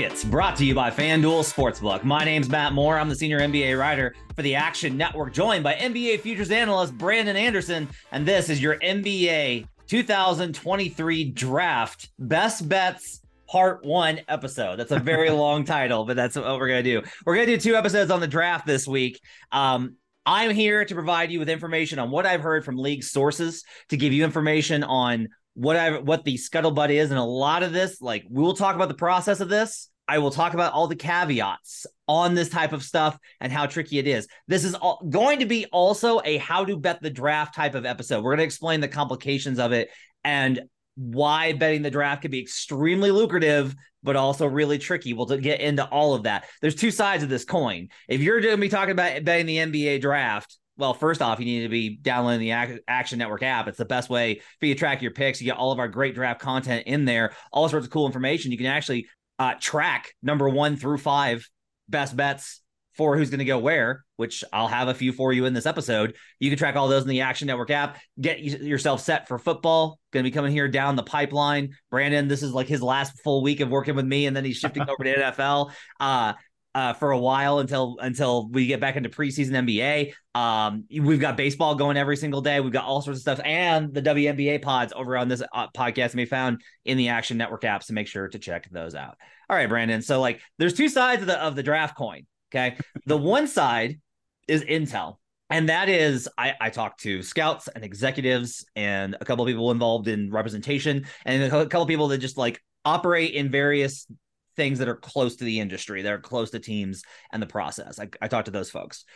Buckets, brought to you by FanDuel Sportsbook. My name's Matt Moore. I'm the senior NBA writer for the Action Network, joined by NBA futures analyst Brandon Anderson. And this is your NBA 2023 Draft Best Bets Part One episode. That's a very long title, but that's what we're going to do. We're going to do two episodes on the draft this week. Um, I'm here to provide you with information on what I've heard from league sources, to give you information on what I what the scuttlebutt is, and a lot of this, like we will talk about the process of this. I will talk about all the caveats on this type of stuff and how tricky it is. This is all, going to be also a how to bet the draft type of episode. We're going to explain the complications of it and why betting the draft can be extremely lucrative, but also really tricky. We'll get into all of that. There's two sides of this coin. If you're going to be talking about betting the NBA draft, well, first off, you need to be downloading the Action Network app. It's the best way for you to track your picks. You get all of our great draft content in there, all sorts of cool information. You can actually uh, track number one through five best bets for who's going to go where, which I'll have a few for you in this episode. You can track all those in the Action Network app. Get yourself set for football. Going to be coming here down the pipeline. Brandon, this is like his last full week of working with me, and then he's shifting over to NFL. Uh, uh, for a while until until we get back into preseason NBA. Um, we've got baseball going every single day. We've got all sorts of stuff, and the WNBA pods over on this uh, podcast can be found in the Action Network apps. So make sure to check those out. All right, Brandon. So like, there's two sides of the of the draft coin. Okay, the one side is intel. And that is, I, I talked to scouts and executives and a couple of people involved in representation and a couple of people that just like operate in various things that are close to the industry, that are close to teams and the process. I, I talked to those folks.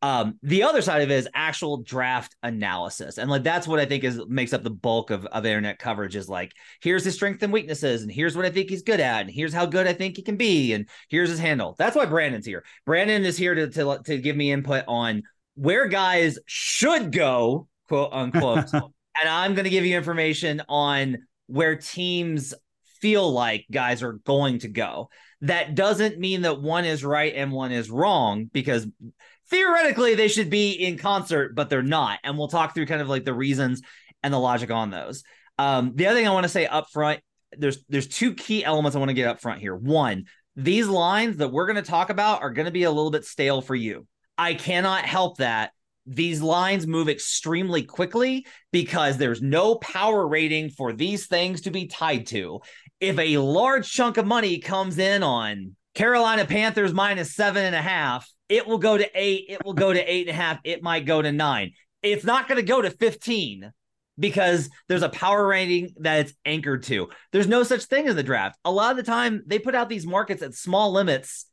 Um, the other side of it is actual draft analysis. And like that's what I think is makes up the bulk of, of internet coverage is like, here's his strengths and weaknesses, and here's what I think he's good at, and here's how good I think he can be, and here's his handle. That's why Brandon's here. Brandon is here to to, to give me input on where guys should go, quote unquote. and I'm gonna give you information on where teams feel like guys are going to go. That doesn't mean that one is right and one is wrong because theoretically they should be in concert, but they're not. And we'll talk through kind of like the reasons and the logic on those. Um, the other thing I want to say up front, there's there's two key elements I want to get up front here. One, these lines that we're going to talk about are going to be a little bit stale for you. I cannot help that these lines move extremely quickly because there's no power rating for these things to be tied to if a large chunk of money comes in on Carolina Panthers minus seven and a half, it will go to eight. It will go to eight and a half. It might go to nine. It's not going to go to 15 because there's a power rating that it's anchored to. There's no such thing in the draft. A lot of the time, they put out these markets at small limits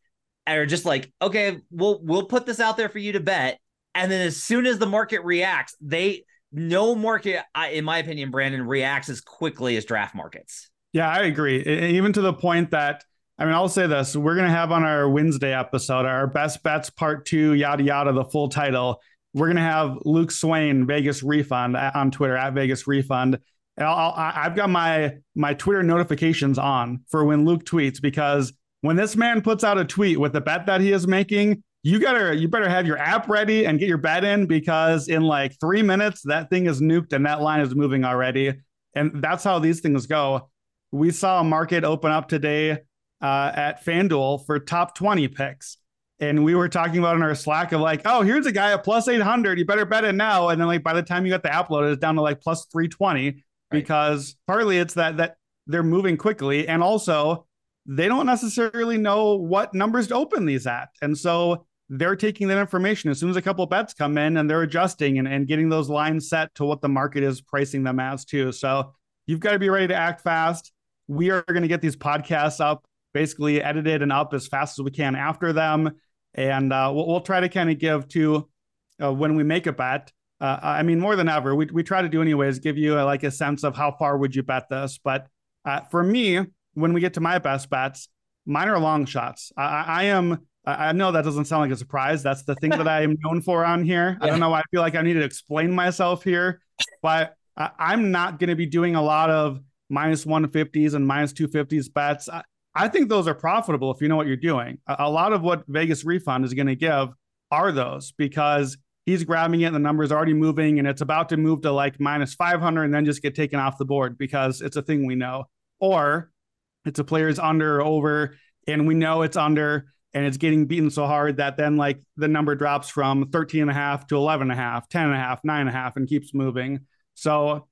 and are just like, okay, we'll we'll put this out there for you to bet. And then as soon as the market reacts, they no market, in my opinion, Brandon reacts as quickly as draft markets. Yeah, I agree. Even to the point that I mean, I'll say this: we're gonna have on our Wednesday episode our best bets part two, yada yada, the full title. We're gonna have Luke Swain, Vegas Refund, on Twitter at Vegas Refund. And i have got my my Twitter notifications on for when Luke tweets because when this man puts out a tweet with the bet that he is making, you gotta you better have your app ready and get your bet in because in like three minutes that thing is nuked and that line is moving already. And that's how these things go we saw a market open up today uh, at FanDuel for top 20 picks. And we were talking about in our Slack of like, oh, here's a guy at plus 800. You better bet it now. And then like by the time you got the app loaded, it's down to like plus 320 right. because partly it's that that they're moving quickly, and also they don't necessarily know what numbers to open these at, and so they're taking that information as soon as a couple bets come in, and they're adjusting and, and getting those lines set to what the market is pricing them as too. So you've got to be ready to act fast we are going to get these podcasts up, basically edited and up as fast as we can after them. And uh, we'll, we'll, try to kind of give to uh, when we make a bet, uh, I mean, more than ever, we, we try to do anyways, give you a, like a sense of how far would you bet this. But uh, for me, when we get to my best bets, mine are long shots. I, I am, I know that doesn't sound like a surprise. That's the thing that I am known for on here. Yeah. I don't know why I feel like I need to explain myself here, but I, I'm not going to be doing a lot of minus 150s and minus 250s bets. I, I think those are profitable if you know what you're doing. A, a lot of what Vegas refund is going to give are those because he's grabbing it and the number's already moving and it's about to move to like minus 500 and then just get taken off the board because it's a thing we know. Or it's a player's under or over and we know it's under and it's getting beaten so hard that then like the number drops from 13 and a half to 11 and a half, 10 and a half, nine and a half and keeps moving. So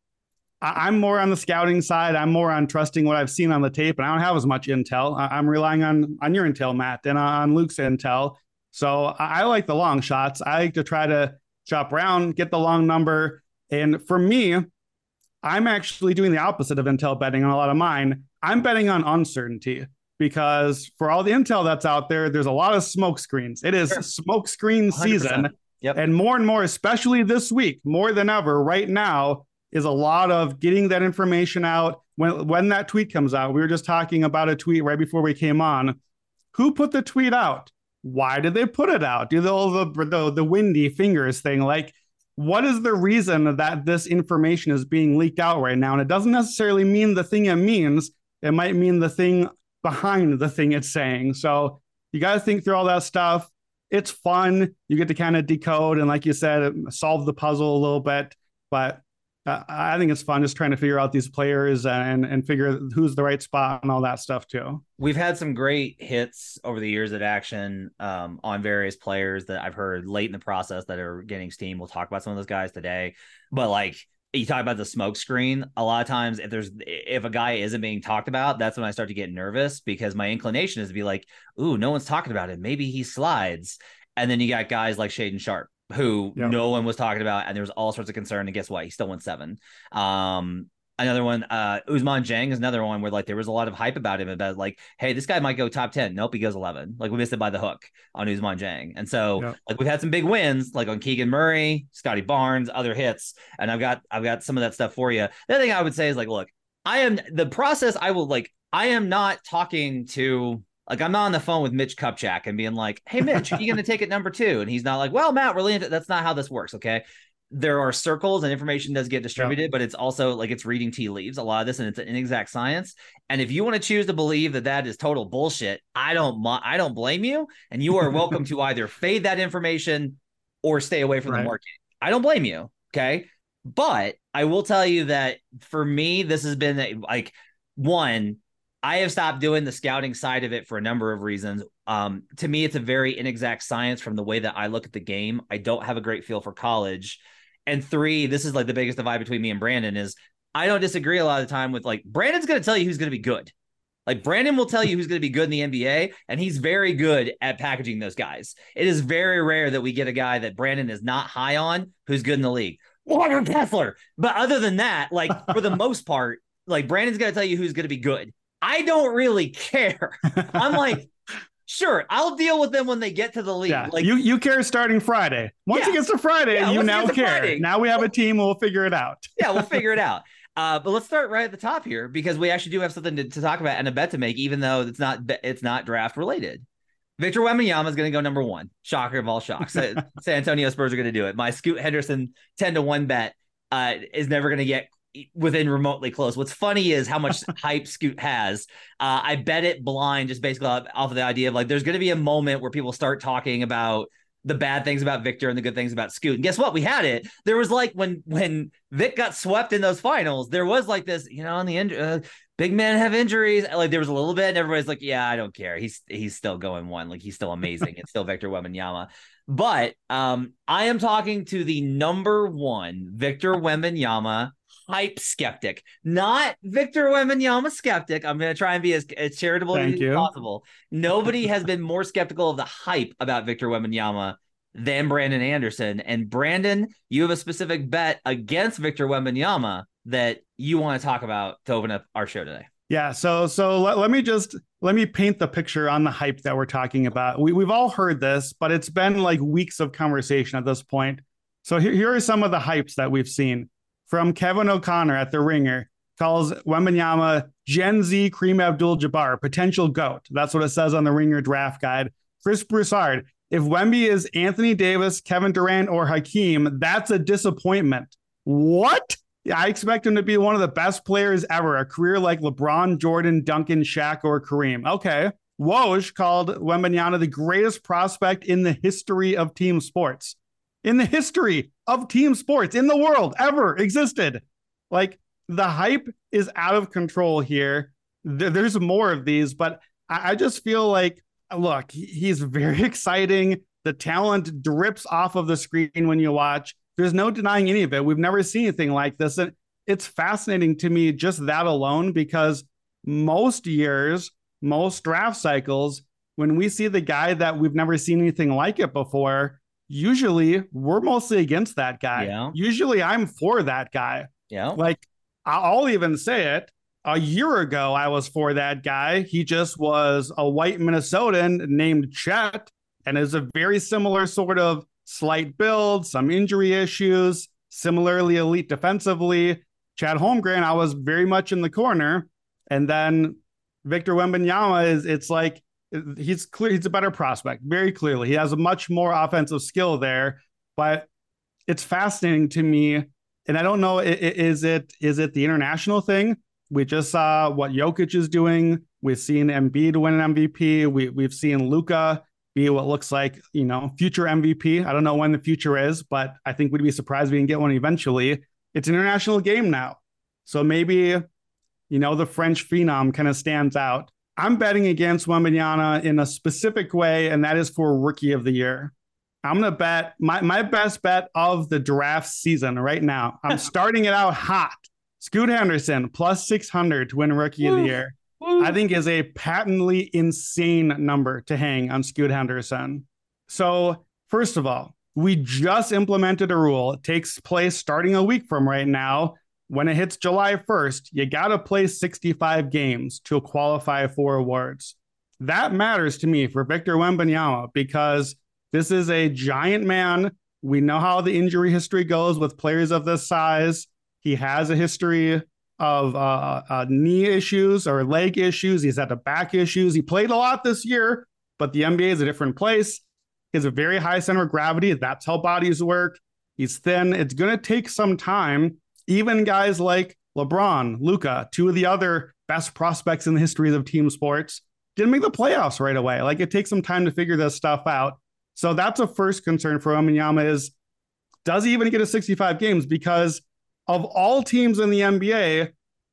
I'm more on the scouting side. I'm more on trusting what I've seen on the tape, and I don't have as much intel. I'm relying on on your intel, Matt, and on Luke's intel. So I like the long shots. I like to try to chop around, get the long number. And for me, I'm actually doing the opposite of Intel betting on a lot of mine. I'm betting on uncertainty because for all the Intel that's out there, there's a lot of smoke screens. It is sure. smoke screen season. Yep. And more and more, especially this week, more than ever, right now, is a lot of getting that information out. When when that tweet comes out, we were just talking about a tweet right before we came on. Who put the tweet out? why did they put it out? Do the, the the the windy fingers thing? Like, what is the reason that this information is being leaked out right now? And it doesn't necessarily mean the thing it means. It might mean the thing behind the thing it's saying. So you got to think through all that stuff. It's fun. You get to kind of decode and, like you said, solve the puzzle a little bit. But I think it's fun just trying to figure out these players and and figure who's the right spot and all that stuff too. We've had some great hits over the years at Action um, on various players that I've heard late in the process that are getting steam. We'll talk about some of those guys today, but like you talk about the smoke screen a lot of times if there's if a guy isn't being talked about that's when i start to get nervous because my inclination is to be like ooh no one's talking about it maybe he slides and then you got guys like shaedon sharpe who yep. no one was talking about, and there was all sorts of concern. And guess what? He still won seven. Um, another one, uh, Ousmane Dieng is another one where like there was a lot of hype about him about like, hey, this guy might go top 10. Nope, he goes 11. Like we missed it by the hook on Ousmane Dieng. And so yep. like we've had some big wins like on Keegan Murray, Scottie Barnes, other hits. And I've got, I've got some of that stuff for you. The other thing I would say is like, look, I am the process. I will like, I am not talking to like I'm not on the phone with Mitch Kupchak and being like, "Hey, Mitch, are you going to take it number two? And he's not like, "Well, Matt, leaning." That's not how this works. Okay, there are circles and information does get distributed, yeah. but it's also like it's reading tea leaves. A lot of this, and it's an inexact science. And if you want to choose to believe that that is total bullshit, I don't, I don't blame you. And you are welcome to either fade that information or stay away from right. the market. I don't blame you. Okay, but I will tell you that for me, this has been like one I have stopped doing the scouting side of it for a number of reasons. Um, to me, it's a very inexact science from the way that I look at the game. I don't have a great feel for college. And three, this is like the biggest divide between me and Brandon is I don't disagree a lot of the time with like Brandon's going to tell you who's going to be good. Like Brandon will tell you who's going to be good in the NBA, and he's very good at packaging those guys. It is very rare that we get a guy that Brandon is not high on who's good in the league. Walker Kessler. But other than that, like for the most part, like Brandon's going to tell you who's going to be good. I don't really care. I'm like, sure, I'll deal with them when they get to the league. Yeah, like you, you care starting Friday. Once yeah. it gets to Friday, yeah, you now care. Friday. Now we have a team. We'll figure it out. yeah, we'll figure it out. Uh, but let's start right at the top here because we actually do have something to, to talk about and a bet to make, even though it's not it's not draft related. Victor Wembanyama is going to go number one. Shocker of all shocks. San Antonio Spurs are going to do it. My Scoot Henderson ten to one bet uh, is never going to get within remotely close. What's funny is how much hype Scoot has. Uh, I bet it blind, just basically off, of the idea of like, there's going to be a moment where people start talking about the bad things about Victor and the good things about Scoot. And guess what? We had it. There was like when when Vic got swept in those finals, there was like this, you know, on the end, uh, big men have injuries. Like there was a little bit, and everybody's like, yeah, I don't care. He's he's still going one. Like he's still amazing. it's still Victor Wembanyama. But um, I am talking to the number one Victor Wembanyama hype skeptic, not Victor Wembanyama skeptic. I'm going to try and be as, as charitable Thank as possible. Nobody has been more skeptical of the hype about Victor Wembanyama than Brandon Anderson. And Brandon, you have a specific bet against Victor Wembanyama that you want to talk about to open up our show today. Yeah, so so let, let me just let me paint the picture on the hype that we're talking about. We we've all heard this, but it's been like weeks of conversation at this point. So here, here are some of the hypes that we've seen from Kevin O'Connor at the Ringer. Calls Wembanyama Gen Z Kareem Abdul-Jabbar potential goat. That's what it says on the Ringer draft guide. Chris Broussard. If Wemby is Anthony Davis, Kevin Durant, or Hakeem, that's a disappointment. What? I expect him to be one of the best players ever, a career like LeBron, Jordan, Duncan, Shaq, or Kareem. Okay. Woj called Wembanyama the greatest prospect in the history of team sports. In the history of team sports in the world ever existed. Like the hype is out of control here. There's more of these, but I just feel like, look, he's very exciting. The talent drips off of the screen when you watch. There's no denying any of it. We've never seen anything like this. And it's fascinating to me just that alone because most years most draft cycles, when we see the guy that we've never seen anything like it before, usually we're mostly against that guy. Yeah. Usually I'm for that guy. Yeah. Like I'll even say it. A year ago, I was for that guy. He just was a white Minnesotan named Chet and is a very similar sort of slight build, some injury issues, similarly elite defensively. Chet Holmgren, I was very much in the corner. And then Victor Wembanyama is it's like he's clear he's a better prospect very clearly. He has a much more offensive skill there but it's fascinating to me and i don't know is it is it the international thing? We just saw what Jokic is doing. We've seen Embiid win an MVP we we've seen Luka be what looks like you know future MVP I don't know when the future is but I think we'd be surprised we can get one eventually. It's an international game now. So maybe you know, the French phenom kind of stands out. I'm betting against Wembanyama in a specific way, and that is for Rookie of the Year. I'm going to bet my, my best bet of the draft season right now. I'm starting it out hot. Scoot Henderson plus 600 to win Rookie of the Year. I think is a patently insane number to hang on Scoot Henderson. So, first of all, we just implemented a rule. It takes place starting a week from right now when it hits July 1st, you got to play 65 games to qualify for awards. That matters to me for Victor Wembanyama because this is a giant man. We know how the injury history goes with players of this size. He has a history of uh, uh, knee issues or leg issues. He's had the back issues. He played a lot this year, but the NBA is a different place. He has a very high center of gravity. That's how bodies work. He's thin. It's going to take some time even guys like LeBron, Luka, two of the other best prospects in the histories of team sports, didn't make the playoffs right away. Like it takes some time to figure this stuff out. So that's a first concern for Wembanyama is does he even get to 65 games? Because of all teams in the NBA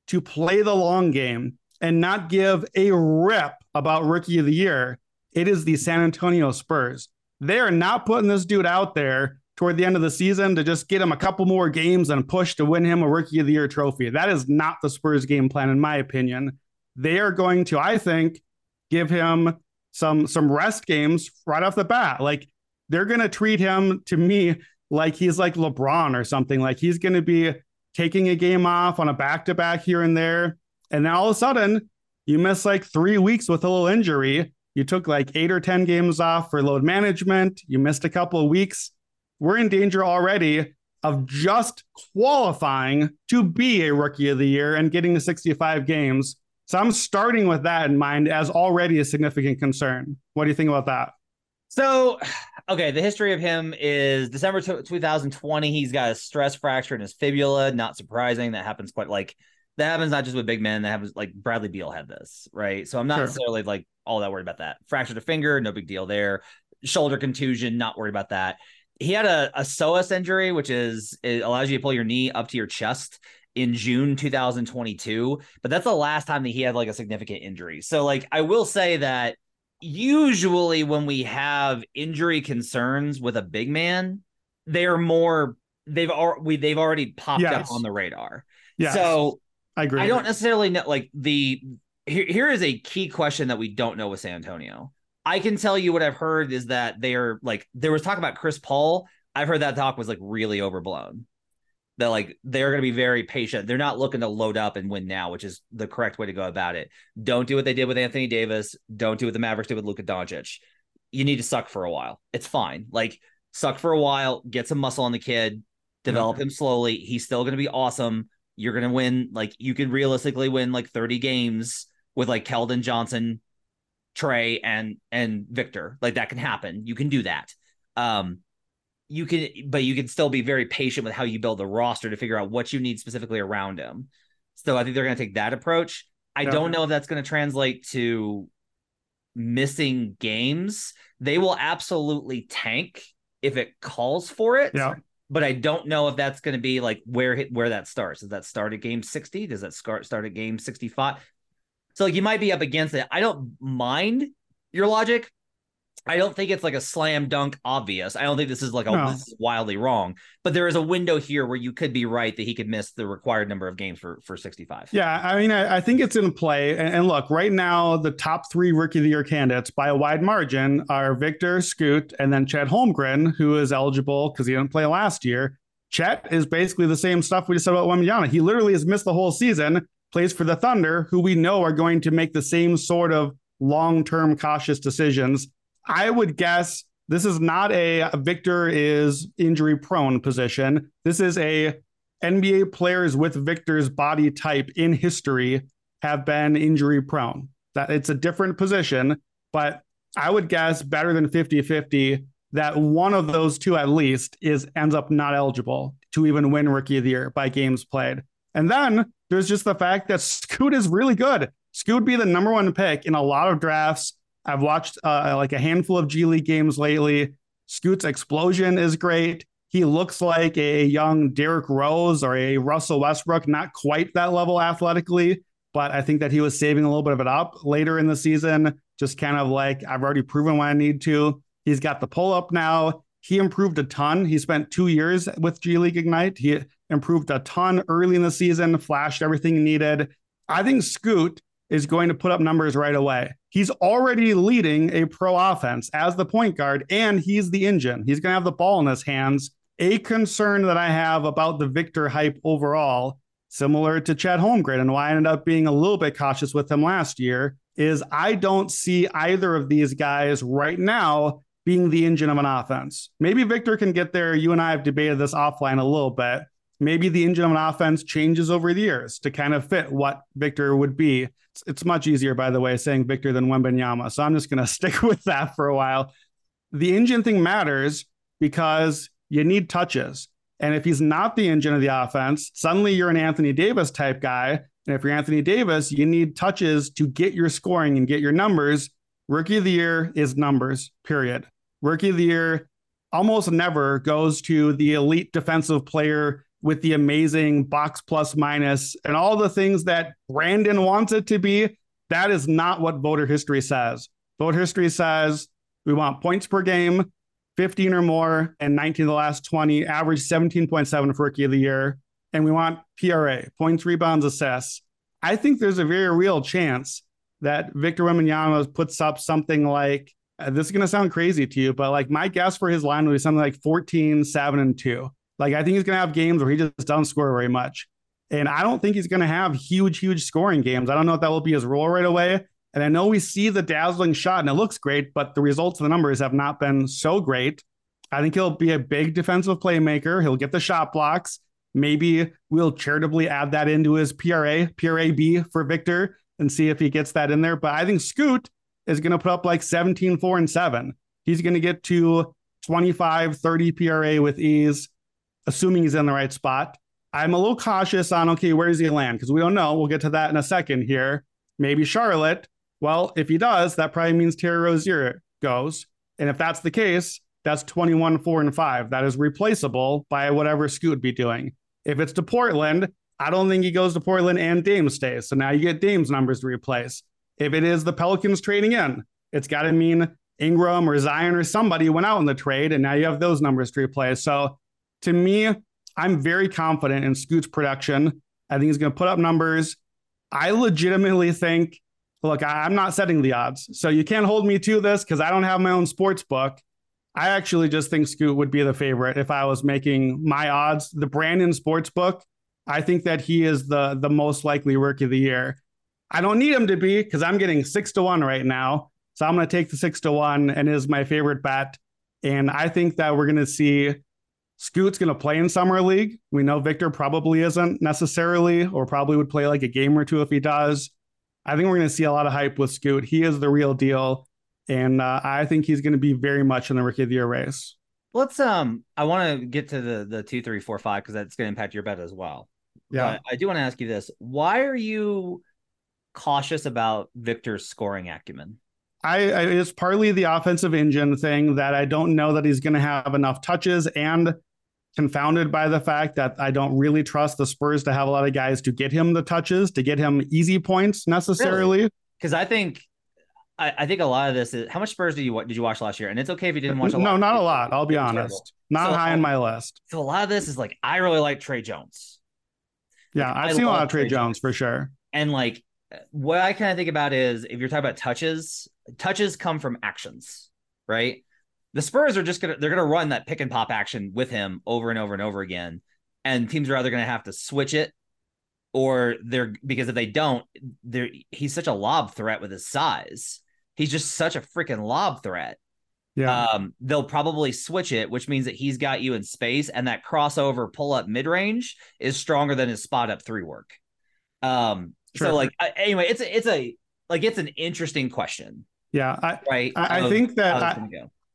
to play the long game and not give a rip about rookie of the year, it is the San Antonio Spurs. They are not putting this dude out there toward the end of the season to just get him a couple more games and push to win him a rookie of the year trophy. That is not the Spurs game plan, in my opinion. They are going to, I think, give him some some rest games right off the bat. Like they're gonna treat him to me like he's like LeBron or something. Like he's gonna be taking a game off on a back to back here and there. And then all of a sudden, you miss like three weeks with a little injury. You took like eight or 10 games off for load management. You missed a couple of weeks we're in danger already of just qualifying to be a rookie of the year and getting to 65 games. So I'm starting with that in mind as already a significant concern. What do you think about that? So, okay, the history of him is December 2020. He's got a stress fracture in his fibula. Not surprising. That happens quite like that happens not just with big men. That happens like Bradley Beal had this, right? So I'm not sure. necessarily like all that worried about that. Fractured a finger, no big deal there. Shoulder contusion, not worried about that he had a, a psoas injury, which is it allows you to pull your knee up to your chest in June 2022. But that's the last time that he had like a significant injury. So like I will say that usually when we have injury concerns with a big man, they're more they've al- we they've already popped yes. up on the radar. Yeah. So I agree. I don't necessarily know like the here, here is a key question that we don't know with San Antonio. I can tell you what I've heard is that they're like there was talk about Chris Paul. I've heard that talk was like really overblown. That like they're going to be very patient. They're not looking to load up and win now, which is the correct way to go about it. Don't do what they did with Anthony Davis. Don't do what the Mavericks did with Luka Doncic. You need to suck for a while. It's fine. Like suck for a while, get some muscle on the kid, develop him slowly. He's still going to be awesome. You're going to win. Like you could realistically win like 30 games with like Keldon Johnson, Tre, and and Victor. Like that can happen. You can do that. Um, you can, but you can still be very patient with how you build the roster to figure out what you need specifically around him. So I think they're going to take that approach. I don't know if that's going to translate to missing games. They will absolutely tank if it calls for it. Yeah. But I don't know if that's going to be like where where that starts. Does that start at game 60? Does that start start at game 65? So like you might be up against it. I don't mind your logic. I don't think it's like a slam dunk obvious. I don't think this is like a No. is wildly wrong. But there is a window here where you could be right that he could miss the required number of games for for 65. Yeah, I mean, I, I think it's in play. And, and look, right now, the top three rookie of the year candidates by a wide margin are Victor Scoot and then Chet Holmgren, who is eligible because he didn't play last year. Chet is basically the same stuff we just said about Wembanyama. He literally has missed the whole season, plays for the Thunder, who we know are going to make the same sort of long term cautious decisions. I would guess this is not a Victor is injury prone position. This is a NBA players with Victor's body type in history have been injury prone. That it's a different position, but I would guess better than 50-50 that one of those two at least is ends up not eligible to even win rookie of the year by games played. And then there's just the fact that Scoot is really good. Scoot would be the number one pick in a lot of drafts. I've watched uh, like a handful of G League games lately. Scoot's explosion is great. He looks like a young Derrick Rose or a Russell Westbrook, not quite that level athletically, but I think that he was saving a little bit of it up later in the season. Just kind of like, I've already proven what I need to. He's got the pull up now. He improved a ton. He spent two years with G League Ignite. He improved a ton early in the season, flashed everything needed. I think Scoot is going to put up numbers right away. He's already leading a pro offense as the point guard, and he's the engine. He's going to have the ball in his hands. A concern that I have about the Victor hype overall, similar to Chet Holmgren, and why I ended up being a little bit cautious with him last year, is I don't see either of these guys right now being the engine of an offense. Maybe Victor can get there. You and I have debated this offline a little bit. Maybe the engine of an offense changes over the years to kind of fit what Victor would be. It's, it's much easier, by the way, saying Victor than Wembanyama. So I'm just going to stick with that for a while. The engine thing matters because you need touches. And if he's not the engine of the offense, suddenly you're an Anthony Davis type guy. And if you're Anthony Davis, you need touches to get your scoring and get your numbers. Rookie of the year is numbers, period. Rookie of the year almost never goes to the elite defensive player with the amazing box plus minus and all the things that Brandon wants it to be. That is not what voter history says. Voter history says we want points per game, 15 or more, and 19 of the last 20, average 17.7 for rookie of the year. And we want PRA, points, rebounds, assists. I think there's a very real chance that Victor Wembanyama puts up something like uh, this is going to sound crazy to you, but like my guess for his line would be something like 14, 7, and 2. Like I think he's going to have games where he just doesn't score very much. And I don't think he's going to have huge, huge scoring games. I don't know if that will be his role right away. And I know we see the dazzling shot and it looks great, but the results of the numbers have not been so great. I think he'll be a big defensive playmaker. He'll get the shot blocks. Maybe we'll charitably add that into his PRA, PRAB for Victor and see if he gets that in there. But I think Scoot is going to put up like 17, 4, and 7. He's going to get to 25, 30 PRA with ease, assuming he's in the right spot. I'm a little cautious on, okay, where does he land? Because we don't know. We'll get to that in a second here. Maybe Charlotte. Well, if he does, that probably means Terry Rozier goes. And if that's the case, that's 21, 4, and 5. That is replaceable by whatever Scoot would be doing. If it's to Portland, I don't think he goes to Portland and Dame stays. So now you get Dame's numbers to replace. If it is the Pelicans trading in, it's got to mean Ingram or Zion or somebody went out in the trade, and now you have those numbers to replace. So to me, I'm very confident in Scoot's production. I think he's going to put up numbers. I legitimately think, look, I, am not setting the odds. So you can't hold me to this because I don't have my own sports book. I actually just think Scoot would be the favorite if I was making my odds. The Brandon sports book, I think that he is the the most likely rookie of the year. I don't need him to be because I'm getting six to one right now. So I'm going to take the six to one and is my favorite bet. And I think that we're going to see Scoot's going to play in Summer League. We know Victor probably isn't necessarily, or probably would play like a game or two if he does. I think we're going to see a lot of hype with Scoot. He is the real deal. And uh, I think he's going to be very much in the rookie of the year race. Let's um I want to get to the the two, three, four, five because that's going to impact your bet as well. Yeah. But I do want to ask you this: Why are you cautious about Victor's scoring acumen? I, I it's partly the offensive engine thing that I don't know that he's going to have enough touches and confounded by the fact that I don't really trust the Spurs to have a lot of guys to get him the touches, to get him easy points necessarily. Because I think I, I, think a lot of this is how much Spurs did you did you watch last year? And it's okay if you didn't watch a lot. No, not a lot. I'll be honest. Not so, high on my list. So a lot of this is like I really like Tre Jones. Yeah, I've I seen a lot of Trey, Tre Jones, Jones for sure. And like what I kind of think about is if you're talking about touches, touches come from actions, right? The Spurs are just gonna they're gonna run that pick and pop action with him over and over and over again, and teams are either gonna have to switch it or they're because if they don't, they're he's such a lob threat with his size. He's just such a freaking lob threat. Yeah. Um, they'll probably switch it, which means that he's got you in space, and that crossover pull up mid range is stronger than his spot up three work. Um, sure. so like anyway, it's a it's a like it's an interesting question. Yeah, I, right. I, I think that I,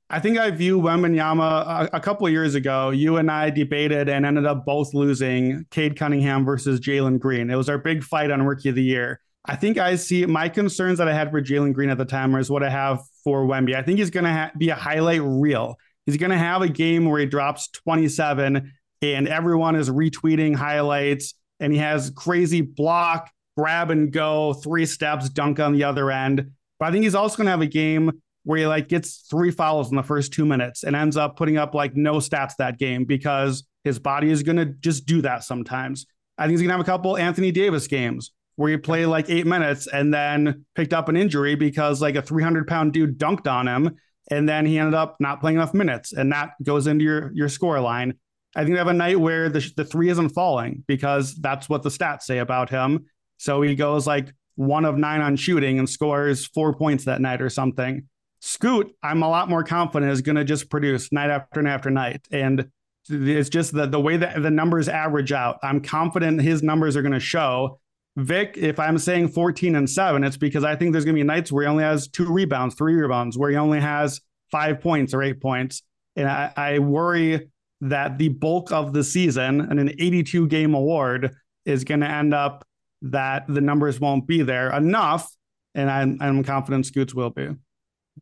I, think I view Wembanyama a, a couple years ago. You and I debated and ended up both losing Cade Cunningham versus Jalen Green. It was our big fight on Rookie of the Year. I think I see my concerns that I had for Jalen Green at the time is what I have for Wemby. I think he's going to ha- be a highlight reel. He's going to have a game where he drops 27 and everyone is retweeting highlights and he has crazy block, grab and go, three steps, dunk on the other end. But I think he's also going to have a game where he like gets three fouls in the first two minutes and ends up putting up like no stats that game because his body is to just do that sometimes. I think he's to have a couple Anthony Davis games where he played like eight minutes and then picked up an injury because like a 300 pound dude dunked on him. And then he ended up not playing enough minutes. And that goes into your, your score line. I think they have a night where the, the three isn't falling because that's what the stats say about him. So he goes like one of nine on shooting and scores four points that night or something. Scoot, I'm a lot more confident is going to just produce night after night after night. And it's just the, the way that the numbers average out. I'm confident his numbers are going to show. Vic, if I'm saying 14 and seven, it's because I think there's going to be nights where he only has two rebounds, three rebounds, where he only has five points or eight points. And I, I worry that the bulk of the season and an 82 game award is going to end up that the numbers won't be there enough. And I'm, I'm confident Scoots will be.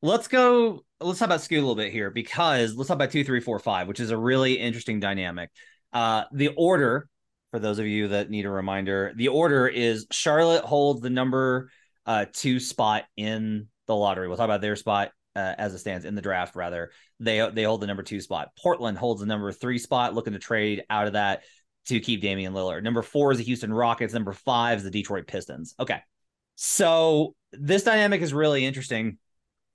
Let's go. Let's talk about Scoot a little bit here because let's talk about two, three, four, five, which is a really interesting dynamic. Uh, the order, for those of you that need a reminder, the order is Charlotte holds the number uh, two spot in the lottery. We'll talk about their spot uh, as it stands in the draft. Rather, they they hold the number two spot. Portland holds the number three spot, looking to trade out of that to keep Damian Lillard. Number four is the Houston Rockets. Number five is the Detroit Pistons. Okay. So this dynamic is really interesting.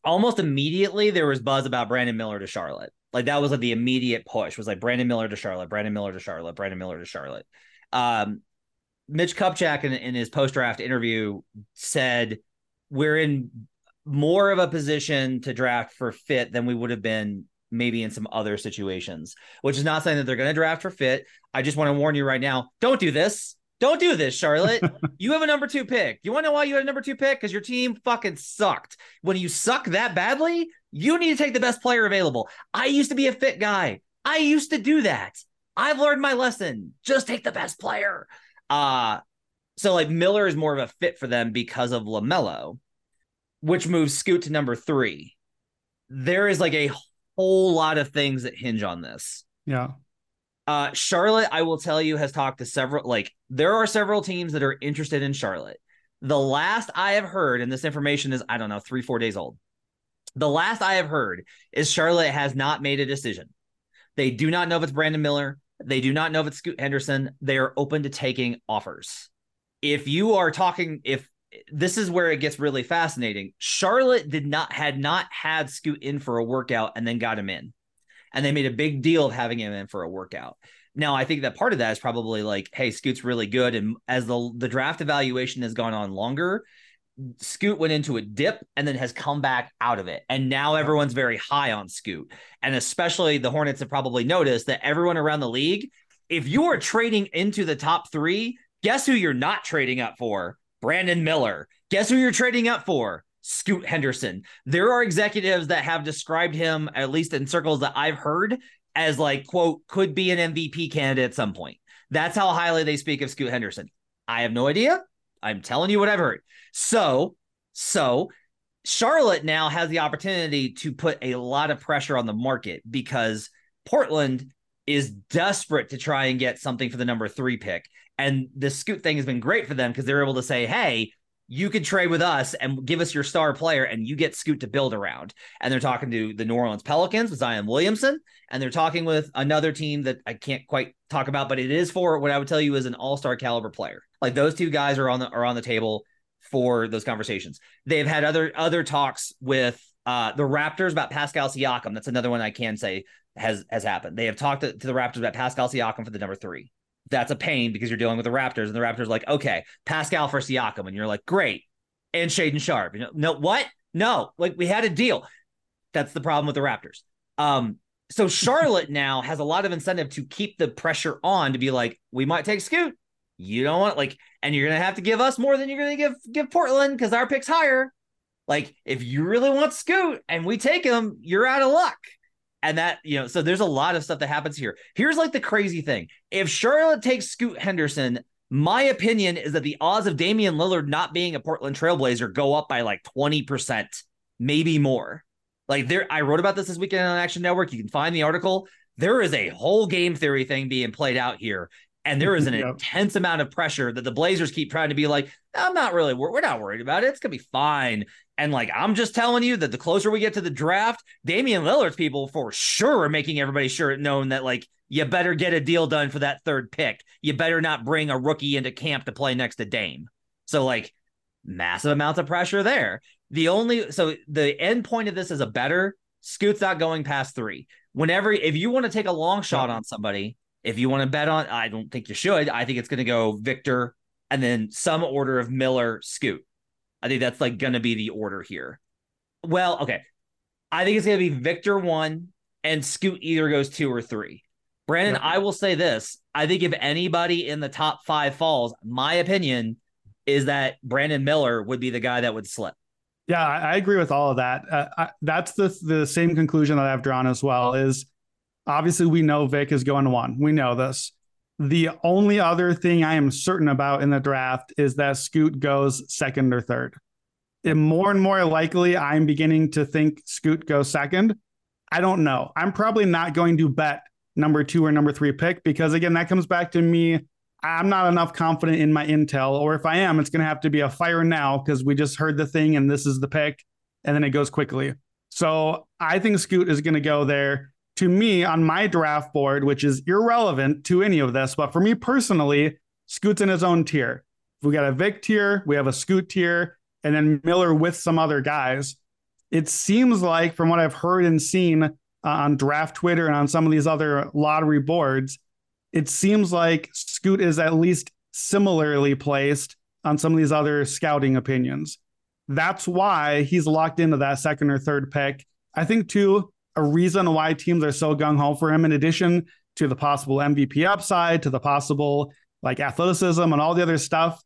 Almost immediately, there was buzz about Brandon Miller to Charlotte. Like that was like the immediate push was like Brandon Miller to Charlotte, Brandon Miller to Charlotte, Brandon Miller to Charlotte. Um, Mitch Kupchak in, in his post draft interview said, We're in more of a position to draft for fit than we would have been maybe in some other situations, which is not saying that they're going to draft for fit. I just want to warn you right now don't do this. Don't do this, Charlotte. you have a number two pick. You want to know why you had a number two pick? Because your team fucking sucked. When you suck that badly, you need to take the best player available. I used to be a fit guy. I used to do that. I've learned my lesson. Just take the best player. Uh so like Miller is more of a fit for them because of LaMelo, which moves Scoot to number three. There is like a whole lot of things that hinge on this. Yeah. Uh, Charlotte, I will tell you, has talked to several, like, there are several teams that are interested in Charlotte. The last I have heard, and this information is, I don't know, three, four days old. The last I have heard is Charlotte has not made a decision. They do not know if it's Brandon Miller. They do not know if it's Scoot Henderson. They are open to taking offers. If you are talking, if this is where it gets really fascinating. Charlotte did not had not had Scoot in for a workout and then got him in. And they made a big deal of having him in for a workout. Now, I think that part of that is probably like, hey, Scoot's really good. And as the the draft evaluation has gone on longer, Scoot went into a dip and then has come back out of it. And now everyone's very high on Scoot. And especially the Hornets have probably noticed that everyone around the league, if you are trading into the top three, guess who you're not trading up for? Brandon Miller. Guess who you're trading up for? Scoot Henderson. There are executives that have described him, at least in circles that I've heard, as like, quote, could be an MVP candidate at some point. That's how highly they speak of Scoot Henderson. I have no idea. I'm telling you what I've heard. So, so Charlotte now has the opportunity to put a lot of pressure on the market because Portland is desperate to try and get something for the number three pick. And the Scoot thing has been great for them because they're able to say, hey, you could trade with us and give us your star player and you get Scoot to build around. And they're talking to the New Orleans Pelicans with Zion Williamson. And they're talking with another team that I can't quite talk about, but it is for what I would tell you is an all-star caliber player. Like those two guys are on the are on the table for those conversations. They've had other other talks with uh, the Raptors about Pascal Siakam. That's another one I can say has has happened. They have talked to, to the Raptors about Pascal Siakam for the number three that's a pain because you're dealing with the Raptors, and the Raptors like, okay, Pascal for Siakam, and you're like, great, and Shaedon Sharpe. You know, no, what? No, like we had a deal. That's the problem with the Raptors. Um, so Charlotte now has a lot of incentive to keep the pressure on to be like, we might take Scoot. You don't want like, and you're gonna have to give us more than you're gonna give give Portland because our pick's higher. Like, if you really want Scoot and we take him, you're out of luck. And that, you know, so there's a lot of stuff that happens here. Here's like the crazy thing. If Charlotte takes Scoot Henderson, my opinion is that the odds of Damian Lillard not being a Portland Trailblazer go up by like 20%, maybe more. Like there, I wrote about this this weekend on Action Network. You can find the article. There is a whole game theory thing being played out here. And there is an yep. intense amount of pressure that the Blazers keep trying to be like, I'm not really, we're, we're not worried about it. It's going to be fine. And like, I'm just telling you that the closer we get to the draft, Damian Lillard's people for sure are making everybody sure known that like, you better get a deal done for that third pick. You better not bring a rookie into camp to play next to Dame. So like, massive amounts of pressure there. The only, so the end point of this is a better Scoot's not going past three. Whenever, if you want to take a long shot on somebody, if you want to bet on, I don't think you should. I think it's going to go Victor and then some order of Miller, Scoot. I think that's like going to be the order here. Well, okay. I think it's going to be Victor one and Scoot either goes two or three. Brandon. I will say this. I think if anybody in the top five falls, my opinion is that Brandon Miller would be the guy that would slip. Yeah, I agree with all of that. Uh, I, that's the the same conclusion that I've drawn as well. Is Obviously, we know Vic is going one. We know this. The only other thing I am certain about in the draft is that Scoot goes second or third. And more and more likely, I'm beginning to think Scoot goes second. I don't know. I'm probably not going to bet number two or number three pick because, again, that comes back to me. I'm not enough confident in my intel, or if I am, it's going to have to be a fire now because we just heard the thing and this is the pick, and then it goes quickly. So I think Scoot is going to go there to me on my draft board, which is irrelevant to any of this, but for me personally, Scoot's in his own tier. We got a Vic tier, we have a Scoot tier, and then Miller with some other guys. It seems like, from what I've heard and seen uh, on draft Twitter and on some of these other lottery boards, it seems like Scoot is at least similarly placed on some of these other scouting opinions. That's why he's locked into that second or third pick. I think, too, a reason why teams are so gung ho for him, in addition to the possible MVP upside, to the possible like athleticism and all the other stuff.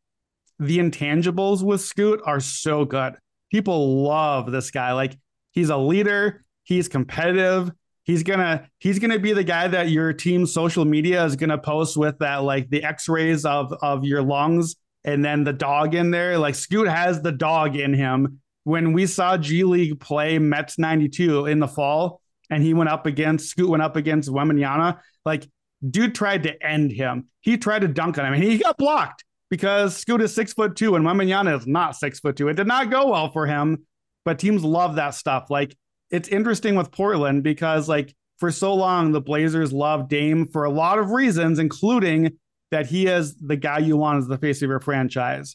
The intangibles with Scoot are so good. People love this guy. Like he's a leader, he's competitive. He's gonna he's gonna be the guy that your team's social media is gonna post with that like the X-rays of of your lungs and then the dog in there. Like Scoot has the dog in him when we saw G League play Mets 92 in the fall and he went up against Scoot went up against Wembanyama, like dude tried to end him. He tried to dunk on him and he got blocked because Scoot is six foot two and Wembanyama is not six foot two. It did not go well for him, but teams love that stuff. Like it's interesting with Portland because like for so long the Blazers love Dame for a lot of reasons, including that he is the guy you want as the face of your franchise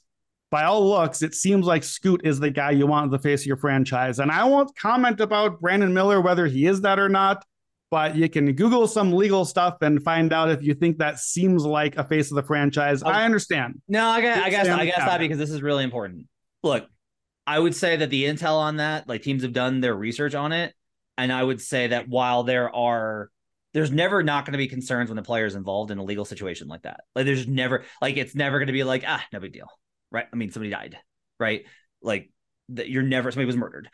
by all looks, it seems like Scoot is the guy you want the face of your franchise. And I won't comment about Brandon Miller, whether he is that or not, but you can Google some legal stuff and find out if you think that seems like a face of the franchise. I understand. No, I guess, I guess, I guess not because this is really important. Look, I would say that the intel on that, like teams have done their research on it. And I would say that while there are there's never not going to be concerns when the player is involved in a legal situation like that. Like there's never like it's never going to be like ah no big deal, right? I mean somebody died, right? Like that you're never somebody was murdered.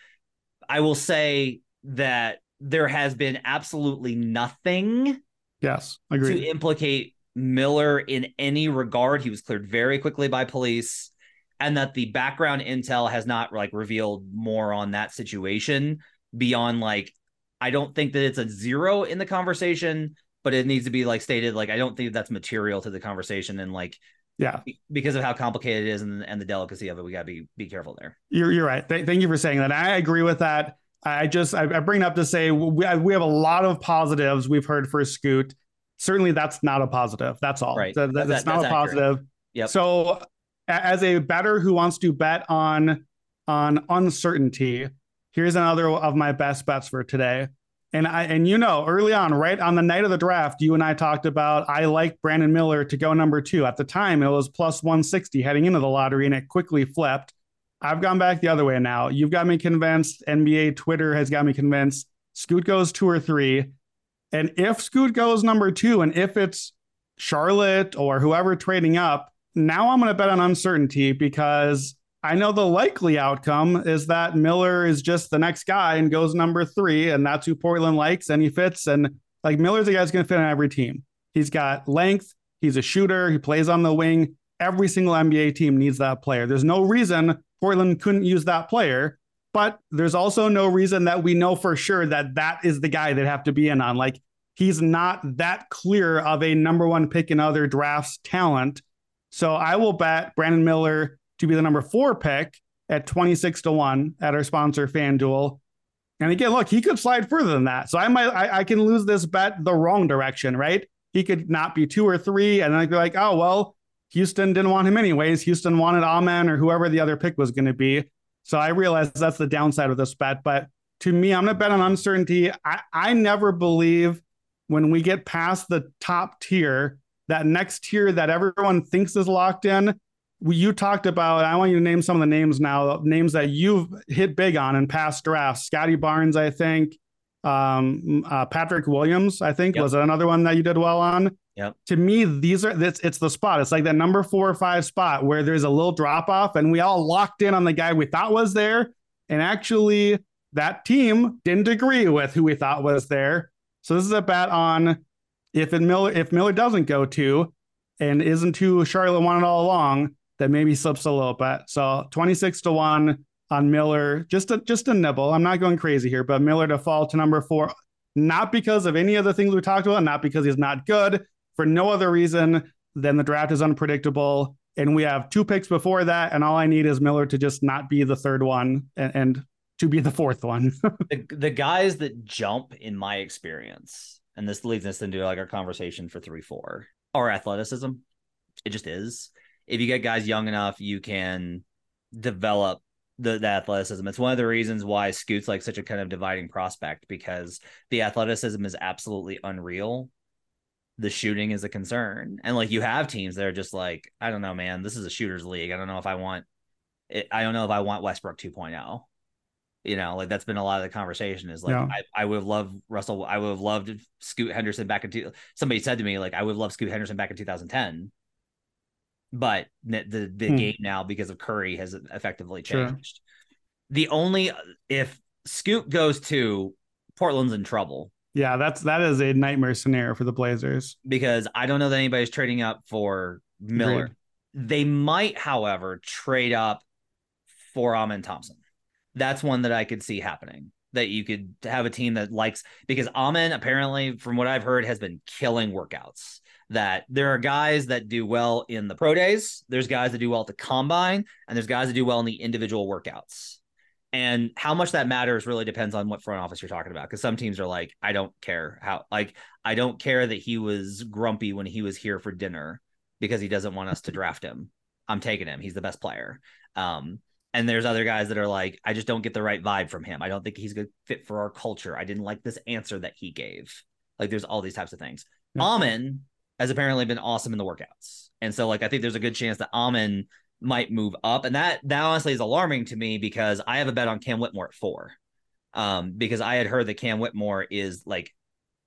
I will say that there has been absolutely nothing yes agreed. to implicate Miller in any regard. He was cleared very quickly by police and that the background intel has not like revealed more on that situation beyond like I don't think that it's a zero in the conversation, but it needs to be like stated like I don't think that's material to the conversation and like yeah. Because of how complicated it is and, and the delicacy of it we got to be be careful there. You're, you're right. Th- thank you for saying that. I agree with that. I just i, I bring it up to say we, we have a lot of positives we've heard for scoot. Certainly that's not a positive. That's all. Right. That, that's, that's, not that's a positive. Yeah. so as a better who wants to bet on on uncertainty here's another of my best bets for today and I and you know, early on, right on the night of the draft, you and I talked about I liked Brandon Miller to go number two. At the time, it was plus 160 heading into the lottery, and it quickly flipped. I've gone back the other way now. You've got me convinced. NBA Twitter has got me convinced. Scoot goes two or three. And if Scoot goes number two, and if it's Charlotte or whoever trading up, now I'm going to bet on uncertainty because I know the likely outcome is that Miller is just the next guy and goes number three, and that's who Portland likes, and he fits. And like Miller's a guy going to fit on every team. He's got length. He's a shooter. He plays on the wing. Every single NBA team needs that player. There's no reason Portland couldn't use that player, but there's also no reason that we know for sure that that is the guy that have to be in on. Like he's not that clear of a number one pick in other drafts talent. So I will bet Brandon Miller to be the number four pick at 26 to 1 at our sponsor FanDuel. And again, look, he could slide further than that. So I might I, I can lose this bet the wrong direction, right? He could not be two or three, and then I'd be like, oh well, Houston didn't want him anyways. Houston wanted Amen or whoever the other pick was going to be. So I realize that's the downside of this bet. But to me, I'm gonna bet on uncertainty. I, I never believe when we get past the top tier, that next tier that everyone thinks is locked in, you talked about, I want you to name some of the names now, names that you've hit big on in past drafts. Scottie Barnes, I think. Um, uh, Patrick Williams, I think, yep. was another one that you did well on. Yep. To me, these are it's, it's the spot. It's like that number four or five spot where there's a little drop off, and we all locked in on the guy we thought was there, and actually that team didn't agree with who we thought was there. So this is a bet on if it Miller if Miller doesn't go to and isn't who Charlotte wanted all along, that maybe slips a little bit. So 26 to 1 on Miller, just a just a nibble. I'm not going crazy here, but Miller to fall to number four, not because of any of the things we talked about, not because he's not good, for no other reason than the draft is unpredictable. And we have two picks before that, and all I need is Miller to just not be the third one and, and to be the fourth one. the, the guys that jump, in my experience, and this leads us into like our conversation for three four, are athleticism. It just is if you get guys young enough, you can develop the, the athleticism. It's one of the reasons why Scoot's like such a kind of dividing prospect because the athleticism is absolutely unreal. The shooting is a concern. And like you have teams that are just like, I don't know, man, this is a shooter's league. I don't know if I want it. I don't know if I want Westbrook 2.0. You know, like that's been a lot of the conversation is like, yeah. I, I would have loved Russell. I would have loved Scoot Henderson back in two. Somebody said to me, like, I would have loved Scoot Henderson back in 2010 but the the, the hmm. game now because of Curry has effectively changed. Sure. The only if Scoot goes to Portland's in trouble. Yeah, that's that is a nightmare scenario for the Blazers because I don't know that anybody's trading up for Miller. Agreed. They might, however, trade up for Amen Thompson. That's one that I could see happening. That you could have a team that likes because Amen apparently, from what I've heard, has been killing workouts that there are guys that do well in the pro days, there's guys that do well at the combine, and there's guys that do well in the individual workouts. And how much that matters really depends on what front office you're talking about. Because some teams are like, I don't care how, like, I don't care that he was grumpy when he was here for dinner because he doesn't want us to draft him. I'm taking him. He's the best player. Um, and there's other guys that are like, I just don't get the right vibe from him. I don't think he's a good fit for our culture. I didn't like this answer that he gave. Like, there's all these types of things. Mm-hmm. Amen has apparently been awesome in the workouts. And so like I think there's a good chance that Amen might move up, and that that honestly is alarming to me because I have a bet on Cam Whitmore at four, um, because I had heard that Cam Whitmore is like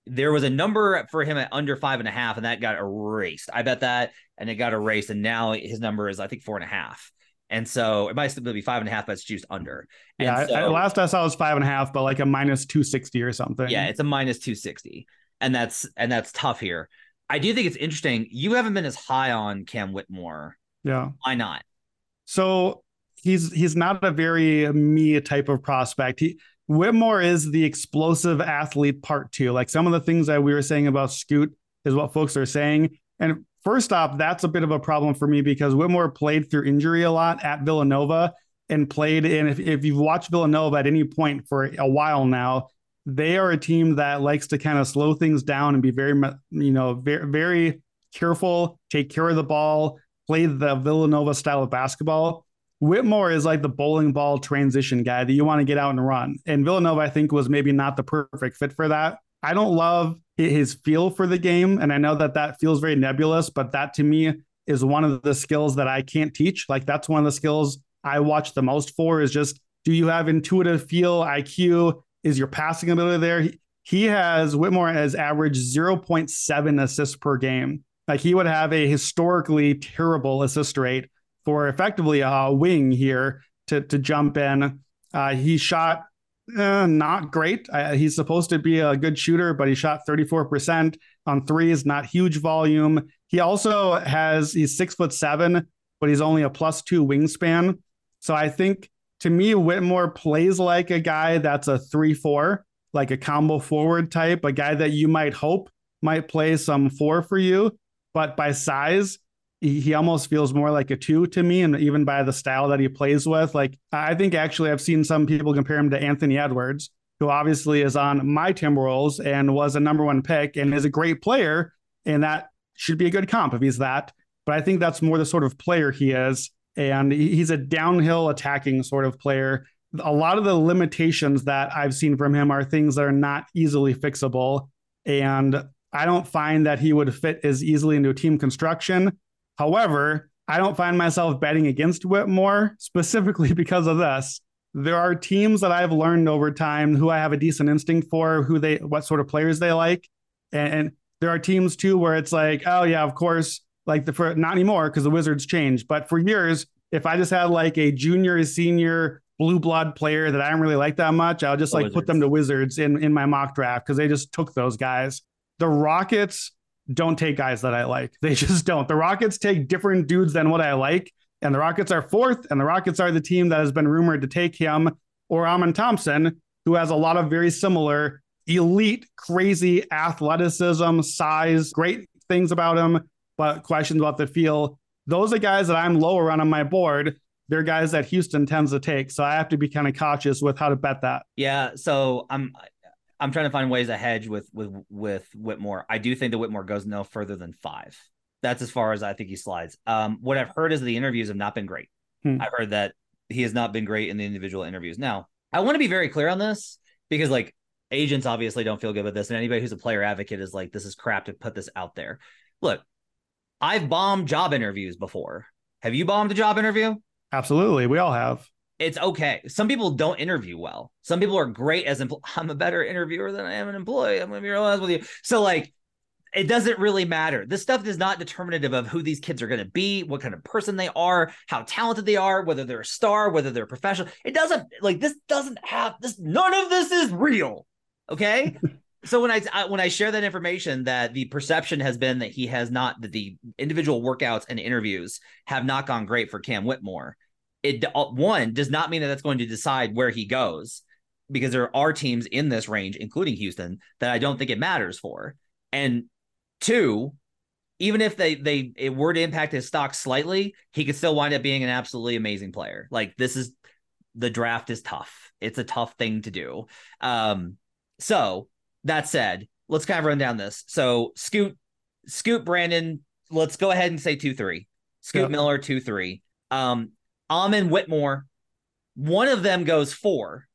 there was a number for him at under five and a half, and that got erased. I bet that, and it got erased, and now his number is I think four and a half. And so it might still be five and a half, but it's juiced under. And yeah, so, I, last I saw was five and a half, but like a minus two sixty or something. Yeah, it's a minus two sixty, and that's and that's tough here. I do think it's interesting. You haven't been as high on Cam Whitmore. Yeah. Why not? So he's he's not a very me type of prospect. He Whitmore is the explosive athlete part two. Like some of the things that we were saying about Scoot is what folks are saying. And first off, that's a bit of a problem for me because Whitmore played through injury a lot at Villanova and played in. If, if you've watched Villanova at any point for a while now, they are a team that likes to kind of slow things down and be very, you know, very, very careful, take care of the ball, play the Villanova style of basketball. Whitmore is like the bowling ball transition guy that you want to get out and run. And Villanova, I think, was maybe not the perfect fit for that. I don't love his feel for the game. And I know that that feels very nebulous, but that to me is one of the skills that I can't teach. Like that's one of the skills I watch the most for is just do you have intuitive feel, IQ? Is your passing ability there? He, he has Whitmore has averaged 0.7 assists per game. Like he would have a historically terrible assist rate for effectively a wing here to to jump in. Uh, he shot uh, not great. Uh, he's supposed to be a good shooter, but he shot 34% on threes, not huge volume. He also has, he's six foot seven, but he's only a plus two wingspan. So I think to me, Whitmore plays like a guy that's a three, four, like a combo forward type, a guy that you might hope might play some four for you. But by size, he, he almost feels more like a two to me, and even by the style that he plays with. Like I think actually I've seen some people compare him to Anthony Edwards, who obviously is on my Timberwolves and was a number one pick and is a great player, and that should be a good comp if he's that. But I think that's more the sort of player he is, and he's a downhill attacking sort of player. A lot of the limitations that I've seen from him are things that are not easily fixable. And I don't find that he would fit as easily into team construction. However, I don't find myself betting against Whitmore specifically because of this. There are teams that I've learned over time who I have a decent instinct for, who they, what sort of players they like, and, and there are teams too where it's like, oh yeah, of course, like the for not anymore because the Wizards changed, but for years, if I just had like a junior, senior blue blood player that I don't really like that much, I'll just the like Wizards. put them to Wizards in in my mock draft because they just took those guys. The Rockets don't take guys that I like. They just don't. The Rockets take different dudes than what I like. And the Rockets are fourth, and the Rockets are the team that has been rumored to take him or Amen Thompson, who has a lot of very similar elite, crazy athleticism, size, great things about him, questions about the feel. Those are guys that I'm lower on on my board. They're guys that Houston tends to take. So I have to be kind of cautious with how to bet that. Yeah. So I'm I'm trying to find ways to hedge with with with Whitmore. I do think that Whitmore goes no further than five. That's as far as I think he slides. Um, what I've heard is the interviews have not been great. Hmm. I've heard that he has not been great in the individual interviews. Now, I want to be very clear on this because like agents obviously don't feel good with this, and anybody who's a player advocate is like, this is crap to put this out there. Look, I've bombed job interviews before. Have you bombed a job interview? Absolutely, we all have it's okay. Some people don't interview well. Some people are great as empl- I'm a better interviewer than I am an employee. I'm gonna be real honest with you. So like it doesn't really matter. This stuff is not determinative of who these kids are going to be, what kind of person they are, how talented they are, whether they're a star, whether they're professional. It doesn't like this doesn't have this none of this is real. Okay? so when I, I, when I share that information that the perception has been that he has not that the individual workouts and interviews have not gone great for Cam Whitmore it uh, one does not mean that that's going to decide where he goes because there are teams in this range, including Houston, that I don't think it matters for. And two, even if they they it were to impact his stock slightly, he could still wind up being an absolutely amazing player. Like this is the draft is tough. It's a tough thing to do. Um, so that said, let's kind of run down this. So Scoot, Scoot Brandon, let's go ahead and say two three. Scoot yep. Miller two three. Um, Amen Whitmore, one of them goes four.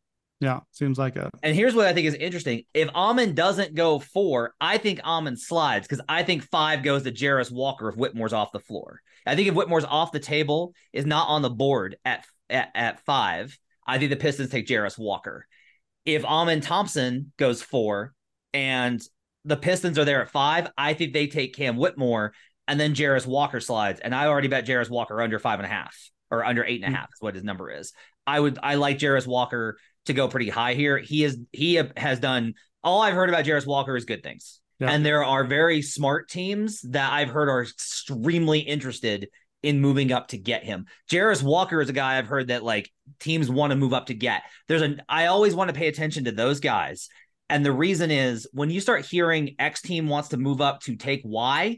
Yeah, seems like it. And here's what I think is interesting. If Amen doesn't go four, I think Amen slides because I think five goes to Jarace Walker if Whitmore's off the floor. I think if Whitmore's off the table, is not on the board at at, at five, I think the Pistons take Jarace Walker. If Amen Thompson goes four and the Pistons are there at five, I think they take Cam Whitmore and then Jarace Walker slides. And I already bet Jarace Walker under five and a half or under eight and a mm-hmm. half is what his number is. I would I like Jarace Walker to go pretty high here. He is he has done all I've heard about Jarace Walker is good things. Yeah. And there are very smart teams that I've heard are extremely interested in moving up to get him. Jarace Walker is a guy I've heard that like teams want to move up to get. There's an I always want to pay attention to those guys. And the reason is when you start hearing X team wants to move up to take Y,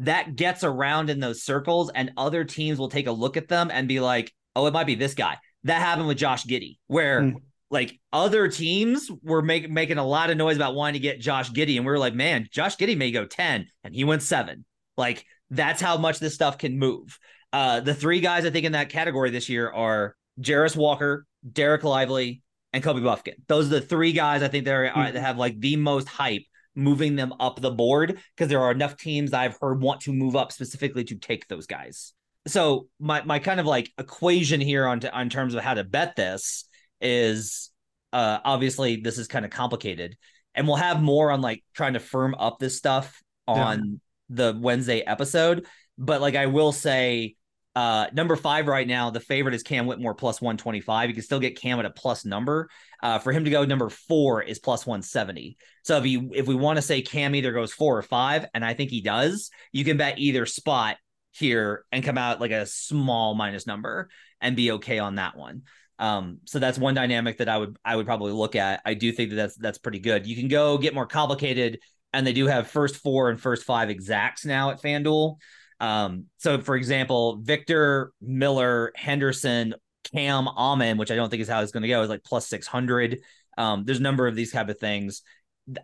that gets around in those circles and other teams will take a look at them and be like, "Oh, it might be this guy." That happened with Josh Giddey, where mm like other teams were make, making a lot of noise about wanting to get Josh Giddey. and we were like, man, Josh Giddey may go 10, and he went seven. Like that's how much this stuff can move. Uh, the three guys I think in that category this year are Jarace Walker, Dereck Lively, and Kobe Bufkin. Those are the three guys I think that, are, mm-hmm. that have like the most hype moving them up the board because there are enough teams I've heard want to move up specifically to take those guys. So my my kind of like equation here on on terms of how to bet this is uh obviously this is kind of complicated and we'll have more on like trying to firm up this stuff on. The Wednesday episode but like I will say uh number 5 right now the favorite is Cam Whitmore plus 125 you can still get Cam at a plus number uh for him to go number 4 is plus 170 so if you if we want to say Cam either goes 4 or 5 and I think he does you can bet either spot here and come out like a small minus number and be okay on that one um, so that's one dynamic that I would I would probably look at. I do think that that's that's pretty good. You can go get more complicated, and they do have first four and first five exacts now at FanDuel. Um, so for example, Victor Miller, Henderson, Cam Amen, which I don't think is how it's going to go, is like plus six hundred. Um, there's a number of these type of things.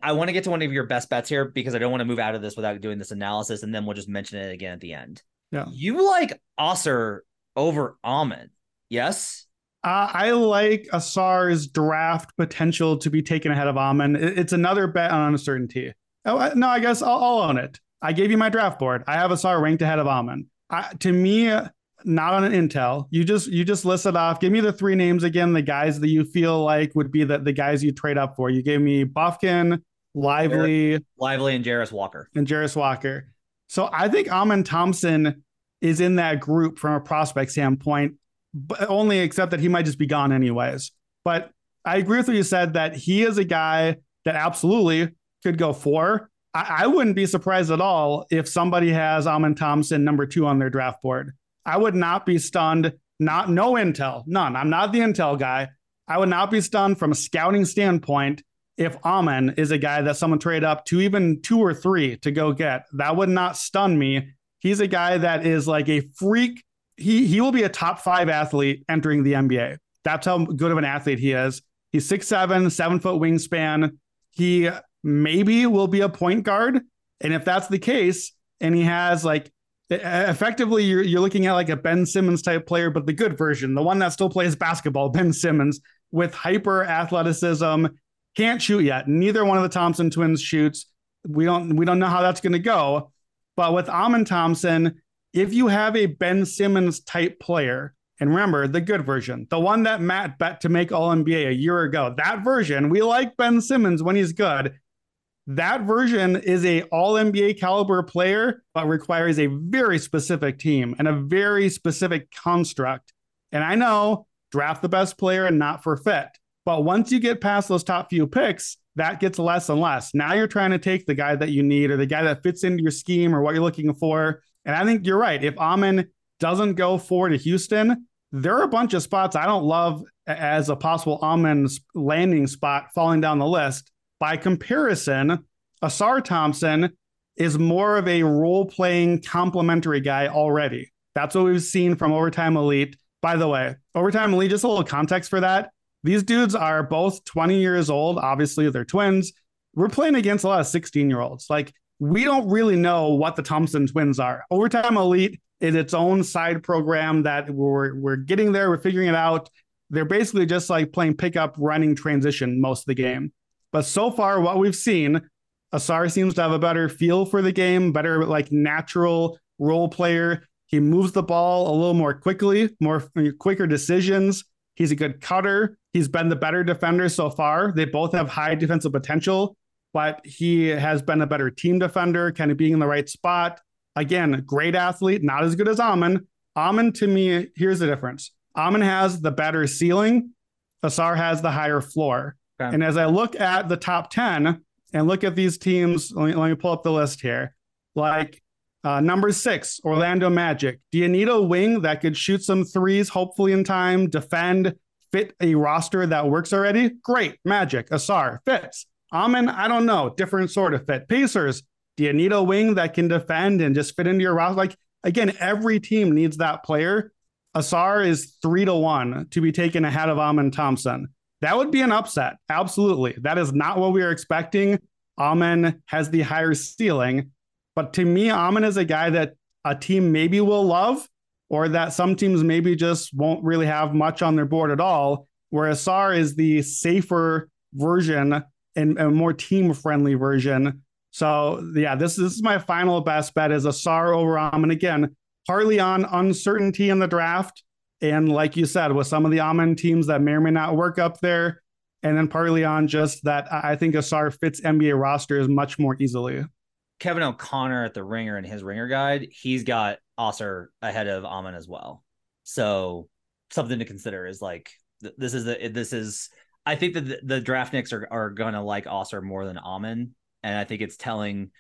I want to get to one of your best bets here because I don't want to move out of this without doing this analysis, and then we'll just mention it again at the end. Yeah, you like Ausar over Amen, yes? Uh, I like Ausar's draft potential to be taken ahead of Amen. It's another bet on uncertainty. Oh no, I guess I'll, I'll, own it. I gave you my draft board. I have Ausar ranked ahead of Amen. I, to me, not on an intel. You just you just listed off. Give me the three names again. The guys that you feel like would be the, the guys you trade up for. You gave me Bufkin, Lively, Lively, and Jarace Walker. And Jarace Walker. So I think Amen Thompson is in that group from a prospect standpoint but only except that he might just be gone anyways. But I agree with what you said that he is a guy that absolutely could go four. I, I wouldn't be surprised at all if somebody has Amen Thompson number two on their draft board. I would not be stunned. Not no intel, none. I'm not the intel guy. I would not be stunned from a scouting standpoint if Amen is a guy that someone trade up to even two or three to go get. That would not stun me. He's a guy that is like a freak he he will be a top five athlete entering the NBA. That's how good of an athlete he is. He's six seven, seven foot wingspan. He maybe will be a point guard, and if that's the case, and he has like effectively you're, you're looking at like a Ben Simmons type player, but the good version, the one that still plays basketball, Ben Simmons with hyper athleticism. Can't shoot yet. Neither one of the Thompson twins shoots. We don't we don't know how that's going to go. But with Amen Thompson, if you have a Ben Simmons type player, and remember the good version, the one that Matt bet to make All NBA a year ago, that version, we like Ben Simmons when he's good. That version is a All NBA caliber player, but requires a very specific team and a very specific construct. And I know draft the best player and not for fit. But once you get past those top few picks, that gets less and less. Now you're trying to take the guy that you need or the guy that fits into your scheme or what you're looking for. And I think you're right. If Amen doesn't go forward to Houston, there are a bunch of spots I don't love as a possible Amen landing spot falling down the list. By comparison, Ausar Thompson is more of a role playing complementary guy already. That's what we've seen from Overtime Elite. By the way, Overtime Elite, just a little context for that. These dudes are both 20 years old. Obviously, they're twins. We're playing against a lot of 16 year olds. Like, we don't really know what the Thompson twins are. Overtime Elite is its own side program that we're we're getting there, we're figuring it out. they're basically just like playing pickup running transition most of the game. But so far, what we've seen, Ausar seems to have a better feel for the game, better like natural role player. He moves the ball a little more quickly, more quicker decisions. He's a good cutter. He's been the better defender so far. They both have high defensive potential, but he has been a better team defender, kind of being in the right spot. Again, great athlete, not as good as Amen. Amen, to me, here's the difference. Amen has the better ceiling. Ausar has the higher floor. Okay. And as I look at the top 10 and look at these teams, let me, let me pull up the list here. Like uh, number six, Orlando Magic. Do you need a wing that could shoot some threes, hopefully in time, defend, fit a roster that works already? Great. Magic, Ausar, fits. Amen, I don't know, different sort of fit. Pacers, do you need a wing that can defend and just fit into your roster? Like, again, every team needs that player. Ausar is three to one to be taken ahead of Amen Thompson. That would be an upset. Absolutely. That is not what we are expecting. Amen has the higher ceiling. But to me, Amen is a guy that a team maybe will love, or that some teams maybe just won't really have much on their board at all. Whereas Sar is the safer version and a more team friendly version. So yeah, this, this is my final best bet is Ausar over Amen. Again, partly on uncertainty in the draft. And like you said, with some of the Amen teams that may or may not work up there. And then partly on just that I think Ausar fits NBA rosters much more easily. Kevin O'Connor at the ringer and his ringer guide, he's got Ausar ahead of Amen as well. So something to consider is like this is the this is I think that the, the draftniks are are gonna like Ausar more than Amen, and I think it's telling.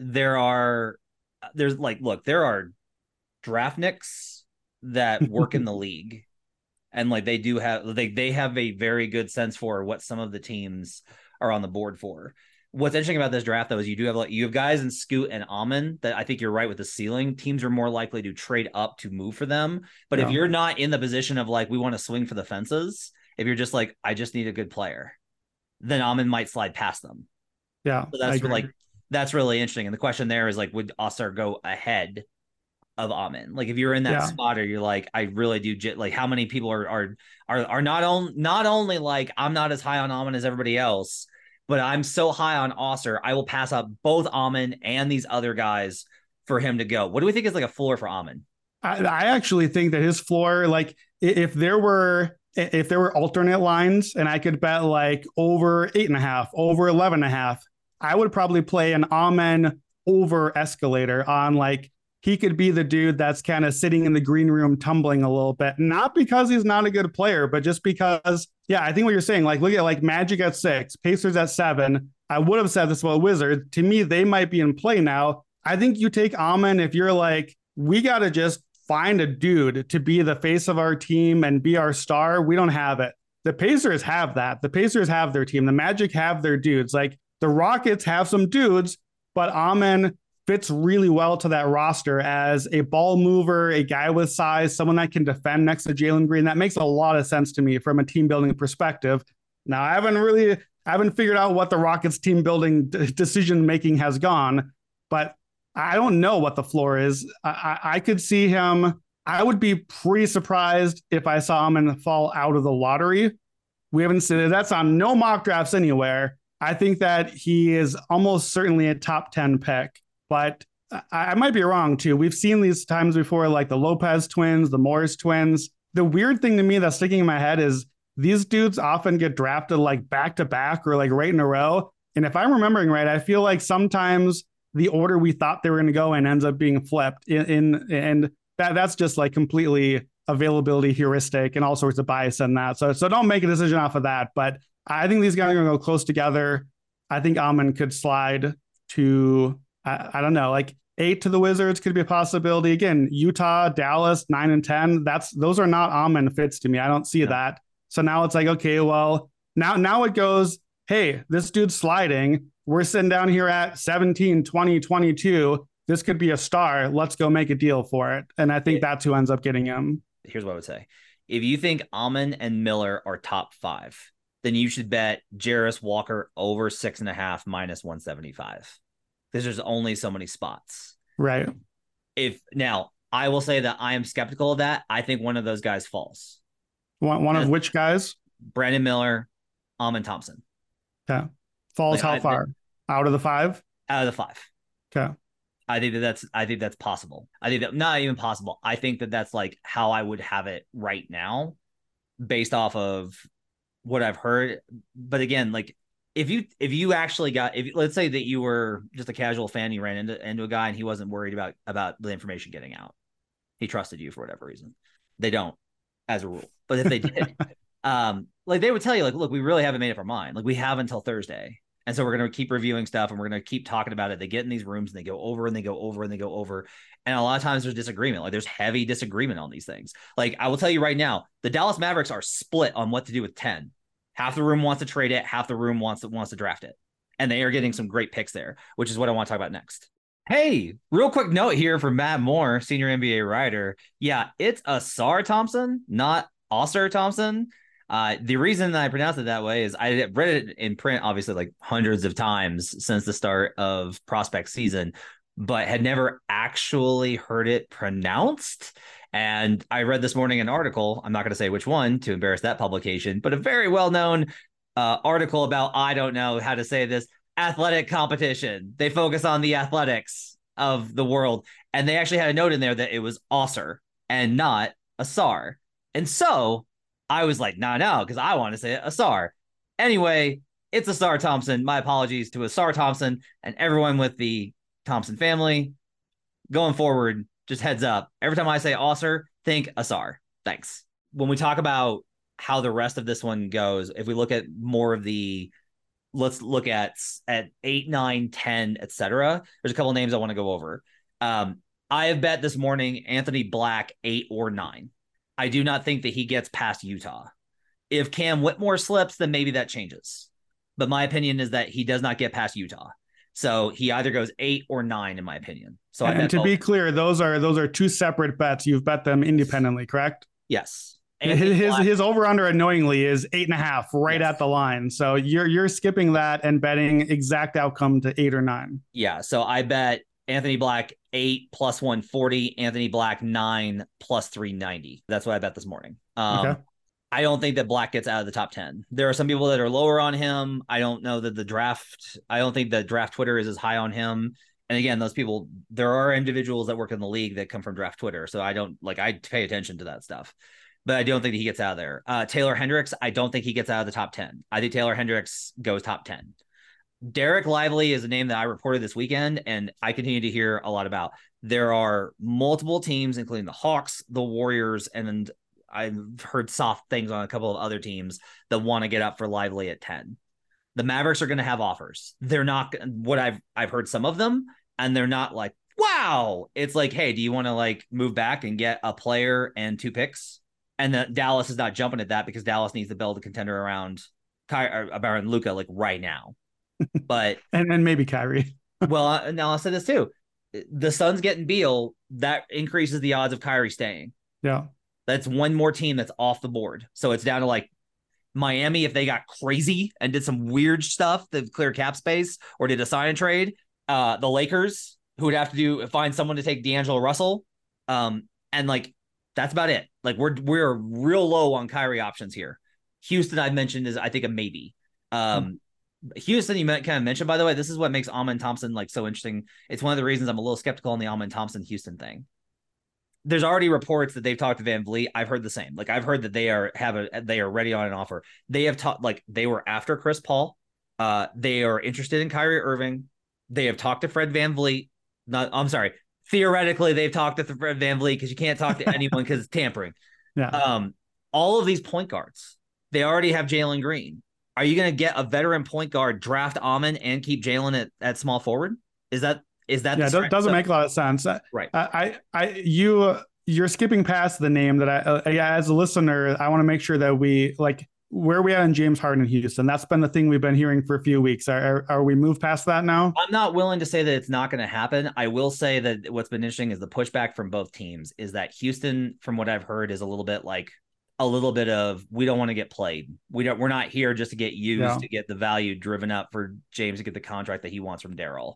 There are there's like look there are draftniks that work in the league, and like they do have they they have a very good sense for what some of the teams are on the board for what's interesting about this draft though is you do have like you have guys in Scoot and Amen that I think you're right with the ceiling. Teams are more likely to trade up to move for them. But yeah. if you're not in the position of like we want to swing for the fences, if you're just like I just need a good player, then Amen might slide past them. Yeah, so that's like that's really interesting. And the question there is like, would Ausar go ahead of Amen? Like if you're in that yeah. spot or you're like, I really do like how many people are are are are not on not only like I'm not as high on Amen as everybody else but I'm so high on Ausar, I will pass up both Amen and these other guys for him to go. What do we think is like a floor for Amen? I, I actually think that his floor, like if there were if there were alternate lines and I could bet like over eight and a half, over 11 and a half, I would probably play an Amen over escalator on like he could be the dude that's kind of sitting in the green room tumbling a little bit. Not because he's not a good player, but just because, yeah, I think what you're saying, like, look at like Magic at six, Pacers at seven. I would have said this about Wizards. To me, they might be in play now. I think you take Amen if you're like, we got to just find a dude to be the face of our team and be our star. We don't have it. The Pacers have that. The Pacers have their team. The Magic have their dudes. Like the Rockets have some dudes, but Amen fits really well to that roster as a ball mover, a guy with size, someone that can defend next to Jalen Green. That makes a lot of sense to me from a team building perspective. Now, I haven't really, I haven't figured out what the Rockets team building d- decision making has gone, but I don't know what the floor is. I, I, could see him. I would be pretty surprised if I saw him and fall out of the lottery. We haven't seen it. that's on no mock drafts anywhere. I think that he is almost certainly a top 10 pick but I, I might be wrong too. We've seen these times before, like the Lopez twins, the Morris twins. The weird thing to me that's sticking in my head is these dudes often get drafted like back to back or like right in a row. And if I'm remembering right, I feel like sometimes the order we thought they were going to go in ends up being flipped in, in and that that's just like completely availability heuristic and all sorts of bias in that. So so don't make a decision off of that. But I think these guys are going to go close together. I think Amen could slide to I, I don't know, like eight to the Wizards could be a possibility. Again, Utah, Dallas, nine and ten. That's those are not Amen fits to me. I don't see yeah. that. So now it's like, okay, well, now now it goes, hey, this dude's sliding. We're sitting down here at 17, 20, 22. This could be a star. Let's go make a deal for it. And I think that's who ends up getting him. Here's what I would say. If you think Amen and Miller are top five, then you should bet Jarace Walker over six and a half minus 175 because there's only so many spots. Right. If now I will say that I am skeptical of that. I think one of those guys falls. One, one of which guys? Brandon Miller, Amen Thompson. Okay. Falls Like, how I- far? Out of the five? Out of the five. Okay. I think that that's I think that's possible. I think that not even possible. I think that that's like how I would have it right now, based off of what I've heard. But again, like if you if you actually got if let's say that you were just a casual fan, you ran into into a guy and he wasn't worried about about the information getting out, he trusted you for whatever reason. They don't, as a rule. But if they did, um, like they would tell you, like, look, we really haven't made up our mind. Like we have until Thursday. And so we're going to keep reviewing stuff and we're going to keep talking about it. They get in these rooms and they go over and they go over and they go over. And a lot of times there's disagreement. Like there's heavy disagreement on these things. Like I will tell you right now, the Dallas Mavericks are split on what to do with 10. Half the room wants to trade it, half the room wants to wants to draft it. And they are getting some great picks there, which is what I want to talk about next. Hey, real quick note here from Matt Moore, senior NBA writer. Yeah, it's Asar Thompson, not Oscar Thompson. Uh, the reason that I pronounce it that way is I read it in print, obviously, like hundreds of times since the start of prospect season, but had never actually heard it pronounced. And I read this morning an article. I'm not going to say which one to embarrass that publication, but a very well known uh, article about I don't know how to say this athletic competition. They focus on the athletics of the world, and they actually had a note in there that it was Osser and not Asar. And so I was like, no, no, because I want to say Asar. Anyway, it's Asar Thompson. My apologies to Asar Thompson and everyone with the Thompson family. Going forward, just heads up. Every time I say Osser, think Asar. Thanks. When we talk about how the rest of this one goes, if we look at more of the let's look at at 8 9 10 etc there's a couple names i want to go over um i have bet this morning anthony black 8 or 9 i do not think that he gets past utah if cam whitmore slips then maybe that changes but my opinion is that he does not get past utah so he either goes 8 or 9 in my opinion so I and bet to both. be clear, those are those are two separate bets. You've bet them independently, correct? yes His his, his over under annoyingly is eight and a half, right Yes. at the line. So you're you're skipping that and betting exact outcome to eight or nine. Yeah. So I bet Anthony Black eight plus 140, Anthony Black nine plus 390. That's what I bet this morning. Um, Okay. I don't think that Black gets out of the top 10. There are some people that are lower on him. I don't know that the draft, I don't think the draft Twitter is as high on him. And again, those people, there are individuals that work in the league that come from draft Twitter. So I don't like, I pay attention to that stuff. But I don't think that he gets out of there. Uh, Taylor Hendricks, I don't think he gets out of the top 10. I think Taylor Hendricks goes top 10. Dereck Lively is a name that I reported this weekend, and I continue to hear a lot about. There are multiple teams, including the Hawks, the Warriors, and I've heard soft things on a couple of other teams that want to get up for Lively at 10. The Mavericks are going to have offers. They're not what I've I've heard some of them, and they're not like, wow. It's like, hey, do you want to like move back and get a player and two picks? And the Dallas is not jumping at that because Dallas needs to build a contender around Ky- around Luka like right now. But And then maybe Kyrie. well, now I'll say this too: the Suns getting Beal that increases the odds of Kyrie staying. Yeah. That's one more team that's off the board. So it's down to like Miami if they got crazy and did some weird stuff to clear cap space or did a sign and trade. Uh, the Lakers who would have to do find someone to take D'Angelo Russell. Um, and like that's about it. Like we're we're real low on Kyrie options here. Houston, I mentioned is I think a maybe. Um, Houston, you kind of mentioned by the way, this is what makes Amen Thompson like so interesting. It's one of the reasons I'm a little skeptical on the Amen Thompson Houston thing there's already reports that they've talked to VanVleet. I've heard the same. Like I've heard that they are have a they are ready on an offer. They have talked like they were after Chris Paul. Uh, they are interested in Kyrie Irving. They have talked to Fred VanVleet. Not I'm sorry. Theoretically, they've talked to Fred VanVleet because you can't talk to anyone because it's tampering. Yeah. Um, all of these point guards, they already have Jalen Green. Are you going to get a veteran point guard, draft Amen, and keep Jalen at, at small forward? Is that is that yeah, it doesn't make a lot of sense. Right. I, I, I you, you're skipping past the name that I, uh, yeah, as a listener, I want to make sure that we like where we at in James Harden in Houston. That's been the thing we've been hearing for a few weeks. Are, are, are we moved past that now? I'm not willing to say that it's not going to happen. I will say that what's been interesting is the pushback from both teams is that Houston, from what I've heard, is a little bit like a little bit of we don't want to get played. We don't. We're not here just to get used Yeah. to get the value driven up for James to get the contract that he wants from Daryl.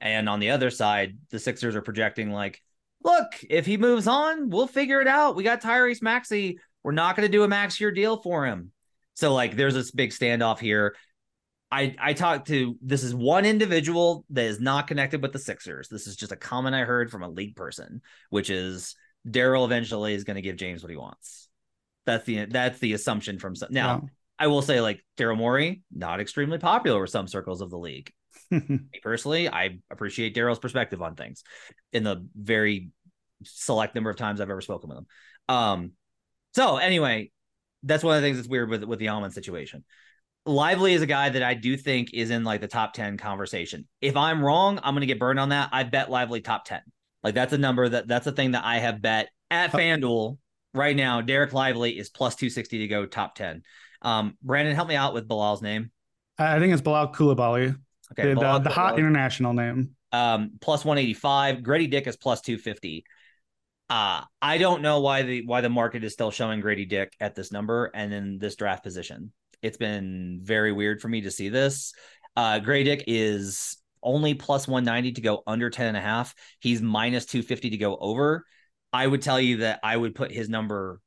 And on the other side, the Sixers are projecting like, look, if he moves on, we'll figure it out. We got Tyrese Maxey. we're not going to do a max year deal for him. So like there's this big standoff here. I I talked to this is one individual that is not connected with the Sixers. This is just a comment I heard from a league person, which is Daryl eventually is going to give James what he wants. That's the that's the assumption from some. Now, yeah. I will say like Daryl Morey, not extremely popular with some circles of the league. Personally, I appreciate Daryl's perspective on things in the very select number of times I've ever spoken with him. Um, so anyway, that's one of the things that's weird with with the Amen situation. Lively is a guy that I do think is in like the top 10 conversation. If I'm wrong, I'm going to get burned on that. I bet Lively top 10. Like that's a number that that's a thing that I have bet at FanDuel right now. Dereck Lively is plus 260 to go top 10. Um, Brandon, help me out with Bilal's name. I think it's Bilal Coulibaly. Okay, the, the, the hot international name. Um, plus 185. Grady Dick is plus 250. Uh, I don't know why the why the market is still showing Grady Dick at this number and in this draft position. It's been very weird for me to see this. Uh, Grady Dick is only plus 190 to go under 10 and a half. He's minus 250 to go over. I would tell you that I would put his number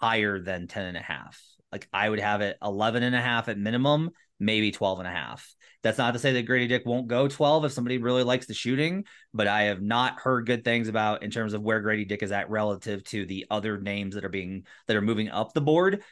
higher than 10 and a half. Like I would have it 11 and a half at minimum, maybe 12 and a half. That's not to say that Grady Dick won't go 12 if somebody really likes the shooting, but I have not heard good things about in terms of where Grady Dick is at relative to the other names that are being that are moving up the board.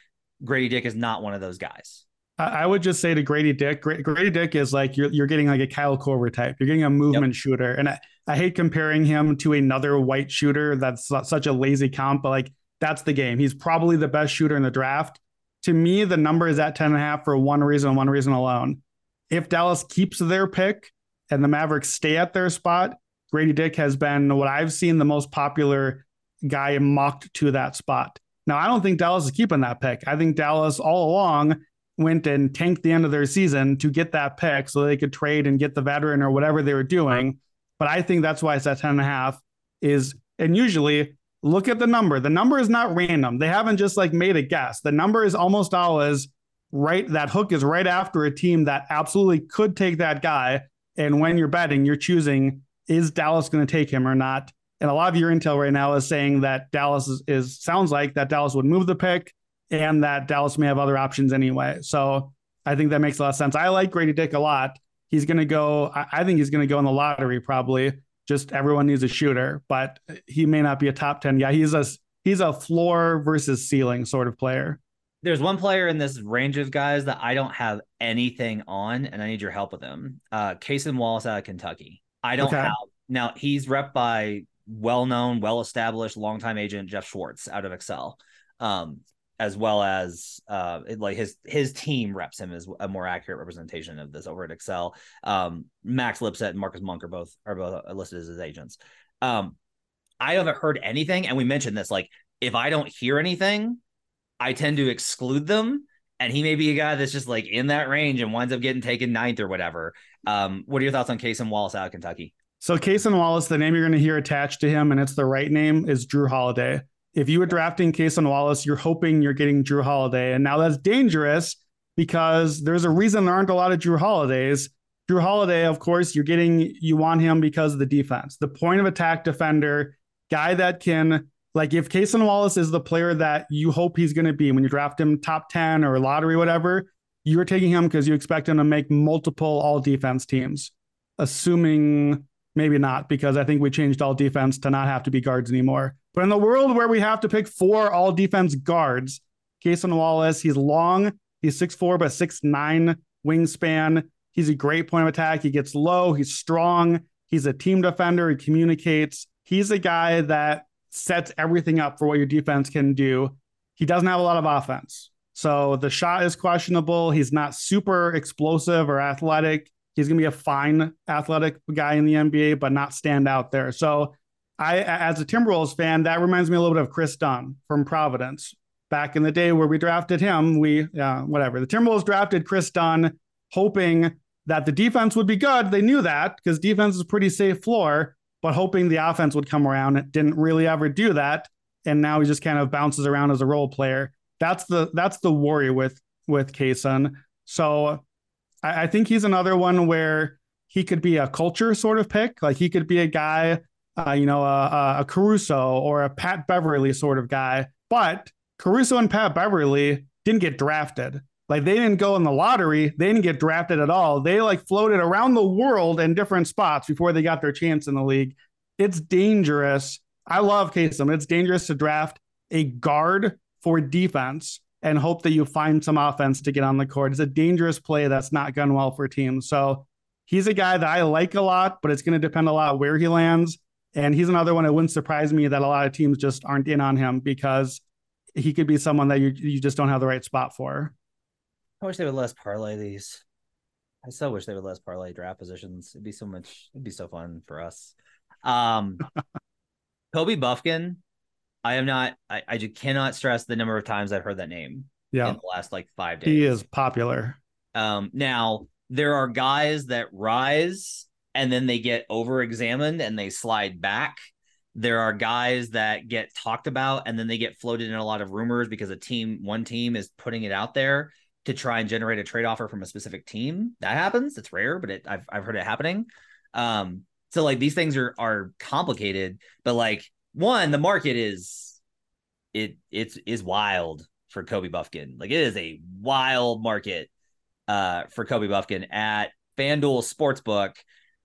Grady Dick is not one of those guys. I would just say to Grady Dick, Grady Dick is like you're you're getting like a Kyle Korver type. You're getting a movement yep. shooter, and I, I hate comparing him to another white shooter. That's such a lazy comp, but like that's the game. He's probably the best shooter in the draft. To me, the number is at 10 and a half for one reason, one reason alone. If Dallas keeps their pick and the Mavericks stay at their spot, Grady Dick has been what I've seen the most popular guy mocked to that spot. Now, I don't think Dallas is keeping that pick. I think Dallas all along went and tanked the end of their season to get that pick so they could trade and get the veteran or whatever they were doing. But I think that's why it's at 10 and a half is, and usually look at the number. The number is not random. They haven't just like made a guess. The number is almost always right. That hook is right after a team that absolutely could take that guy. And when you're betting, you're choosing is Dallas going to take him or not? And a lot of your intel right now is saying that Dallas is, is sounds like that Dallas would move the pick and that Dallas may have other options anyway. So I think that makes a lot of sense. I like Grady Dick a lot. He's going to go, I think he's going to go in the lottery probably. Just everyone needs a shooter, but he may not be a top 10 guy. He's a, he's a floor versus ceiling sort of player. There's one player in this range of guys that I don't have anything on, and I need your help with him. Uh, Cason Wallace out of Kentucky. I don't okay. have now. He's rep by well-known, well-established, longtime agent Jeff Schwartz out of Excel. Um, as well as uh, like his his team reps him as a more accurate representation of this over at Excel. Um, Max Lipset and Marcus Monk are both are both listed as his agents. Um, I haven't heard anything, and we mentioned this. Like, if I don't hear anything, I tend to exclude them. And he may be a guy that's just like in that range and winds up getting taken ninth or whatever. Um, what are your thoughts on Cason Wallace out of Kentucky? So Cason Wallace, the name you're going to hear attached to him, and it's the right name, is Jrue Holiday if you were drafting Cason Wallace, you're hoping you're getting Jrue Holiday. And now that's dangerous because there's a reason there aren't a lot of Jrue Holidays. Jrue Holiday, of course, you're getting, you want him because of the defense, the point of attack defender, guy that can, like, if Cason Wallace is the player that you hope he's going to be when you draft him top 10 or lottery, whatever, you're taking him because you expect him to make multiple all defense teams, assuming maybe not, because I think we changed all defense to not have to be guards anymore. But in the world where we have to pick four all defense guards, Cason Wallace, he's long, he's 6'4, but 6'9 wingspan. He's a great point of attack. He gets low, he's strong, he's a team defender, he communicates. He's a guy that sets everything up for what your defense can do. He doesn't have a lot of offense. So the shot is questionable. He's not super explosive or athletic. He's going to be a fine athletic guy in the NBA, but not stand out there. So I, as a Timberwolves fan, that reminds me a little bit of Kris Dunn from Providence. Back in the day where we drafted him, we, uh, whatever. The Timberwolves drafted Kris Dunn, hoping that the defense would be good. They knew that because defense is pretty safe floor, but hoping the offense would come around. It didn't really ever do that. And now he just kind of bounces around as a role player. That's the that's the worry with with Cason. So I, I think he's another one where he could be a culture sort of pick. Like he could be a guy uh, you know, a, a Caruso or a Pat Beverley sort of guy. But Caruso and Pat Beverley didn't get drafted. Like they didn't go in the lottery. They didn't get drafted at all. They like floated around the world in different spots before they got their chance in the league. It's dangerous. I love Cason. It's dangerous to draft a guard for defense and hope that you find some offense to get on the court. It's a dangerous play that's not gone well for teams. So he's a guy that I like a lot, but it's going to depend a lot where he lands. And he's another one. It wouldn't surprise me that a lot of teams just aren't in on him because he could be someone that you you just don't have the right spot for. I wish they would less parlay these. I so wish they would less parlay draft positions. It'd be so much. It'd be so fun for us. Um, Kobe Bufkin. I am not. I, I just cannot stress the number of times I've heard that name. Yeah, in the last like five days. He is popular. Um, now there are guys that rise and then they get over examined and they slide back. There are guys that get talked about and then they get floated in a lot of rumors because a team, one team is putting it out there to try and generate a trade offer from a specific team. That happens. It's rare, but it, I've I've heard it happening. Um, so like these things are are complicated, but like one, the market is it it's is wild for Kobe Bufkin. Like it is a wild market uh for Kobe Bufkin at FanDuel Sportsbook.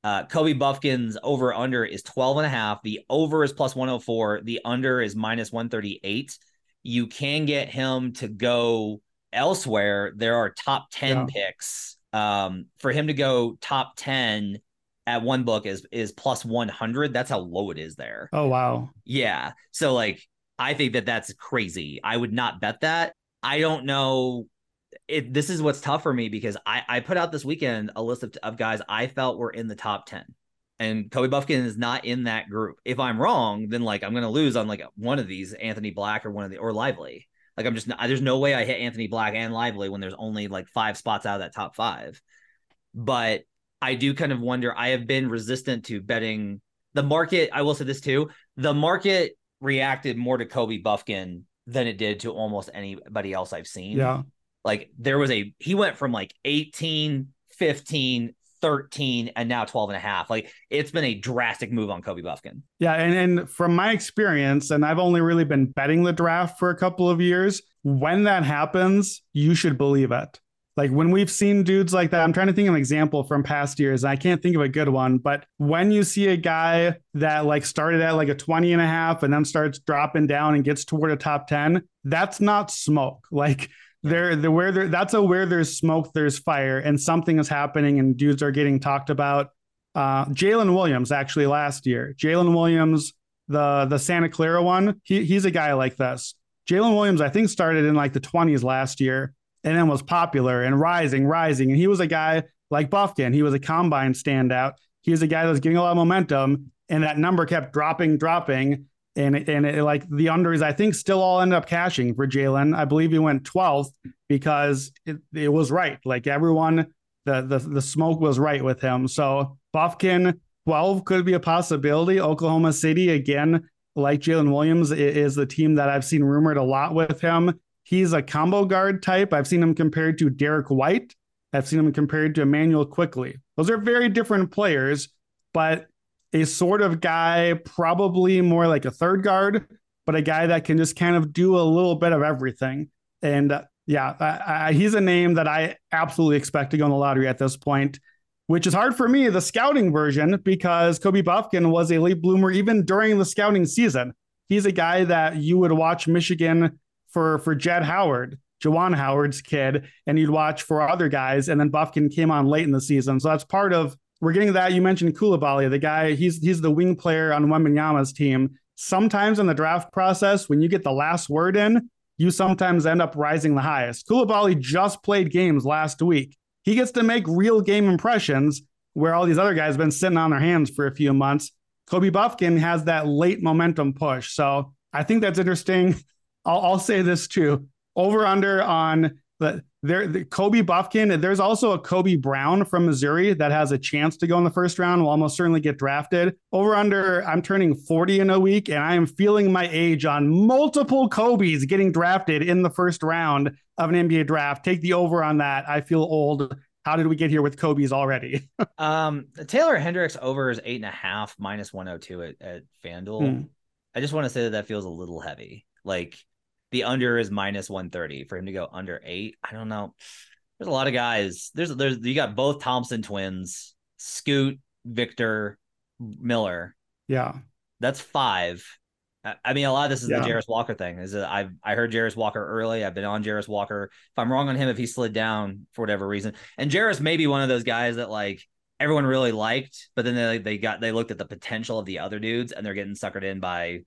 Uh, Kobe Bufkin's over under is 12 and a half. The over is plus 104. The under is minus 138. You can get him to go elsewhere. There are top 10 yeah. picks. Um, for him to go top 10 at one book is is plus 100 that's how low it is there. Oh wow. Yeah. So like i think that that's crazy. I would not bet that. I don't know. It this is what's tough for me because i i put out this weekend a list of, of guys i felt were in the top 10 and kobe bufkin is not in that group. If i'm wrong then like i'm gonna lose on like one of these anthony black or one of the or lively like i'm just not, there's no way i hit anthony black and lively when there's only like five spots out of that top five but I do kind of wonder. I have been resistant to betting the market. I will say this too: the market reacted more to Kobe Bufkin than it did to almost anybody else I've seen. Yeah. Like there was a he went from like 18, 15, 13 and now 12 and a half. Like it's been a drastic move on Kobe Bufkin. Yeah, and and from my experience and I've only really been betting the draft for a couple of years, when that happens, you should believe it. Like when we've seen dudes like that, I'm trying to think of an example from past years. I can't think of a good one, but when you see a guy that like started at like a 20 and a half and then starts dropping down and gets toward a top 10, that's not smoke. Like there, the where there, that's a where there's smoke, there's fire, and something is happening and dudes are getting talked about. Uh, Jalen Williams actually last year, Jalen Williams, the the Santa Clara one, he, he's a guy like this. Jalen Williams, I think, started in like the 20s last year and then was popular and rising, rising. And he was a guy like Bufkin. He was a combine standout. He was a guy that was getting a lot of momentum, and that number kept dropping, dropping. And and it, like the unders, I think, still all ended up cashing for Jalen. I believe he went 12th because it, it was right. Like everyone, the, the the smoke was right with him. So Bufkin 12 could be a possibility. Oklahoma City again, like Jalen Williams, is the team that I've seen rumored a lot with him. He's a combo guard type. I've seen him compared to Derrick White. I've seen him compared to Immanuel Quickley. Those are very different players, but a sort of guy, probably more like a third guard, but a guy that can just kind of do a little bit of everything. And uh, yeah, I, I, he's a name that I absolutely expect to go in the lottery at this point, which is hard for me, the scouting version, because Kobe Bufkin was a late bloomer even during the scouting season. He's a guy that you would watch Michigan for for Jett Howard, Juwan Howard's kid, and you'd watch for other guys. And then Bufkin came on late in the season, so that's part of. We're getting that. You mentioned Coulibaly, the guy. He's he's the wing player on Wembanyama's team. Sometimes in the draft process, when you get the last word in, you sometimes end up rising the highest. Coulibaly just played games last week. He gets to make real game impressions where all these other guys have been sitting on their hands for a few months. Kobe Bufkin has that late momentum push. So I think that's interesting. I'll, I'll say this too. Over under on the there the Kobe Bufkin. There's also a Kobe Brown from Missouri that has a chance to go in the first round. Will almost certainly get drafted. Over under. I'm turning 40 in a week, and I am feeling my age on multiple Kobe's getting drafted in the first round of an NBA draft. Take the over on that. I feel old. How did we get here with Kobe's already? um, Taylor Hendricks over is eight and a half minus 102 at, at FanDuel. Hmm. I just want to say that that feels a little heavy. Like The under is minus 130 for him to go under eight. I don't know. There's a lot of guys. There's there's you got both Thompson twins, Scoot, Victor, Miller. Yeah. That's five. I mean, a lot of this is Yeah. the Jarace Walker thing. Is that I've I heard Jarace Walker early. I've been on Jarace Walker. If I'm wrong on him, if he slid down for whatever reason, and Jarace may be one of those guys that like everyone really liked, but then they they got they looked at the potential of the other dudes, and they're getting suckered in by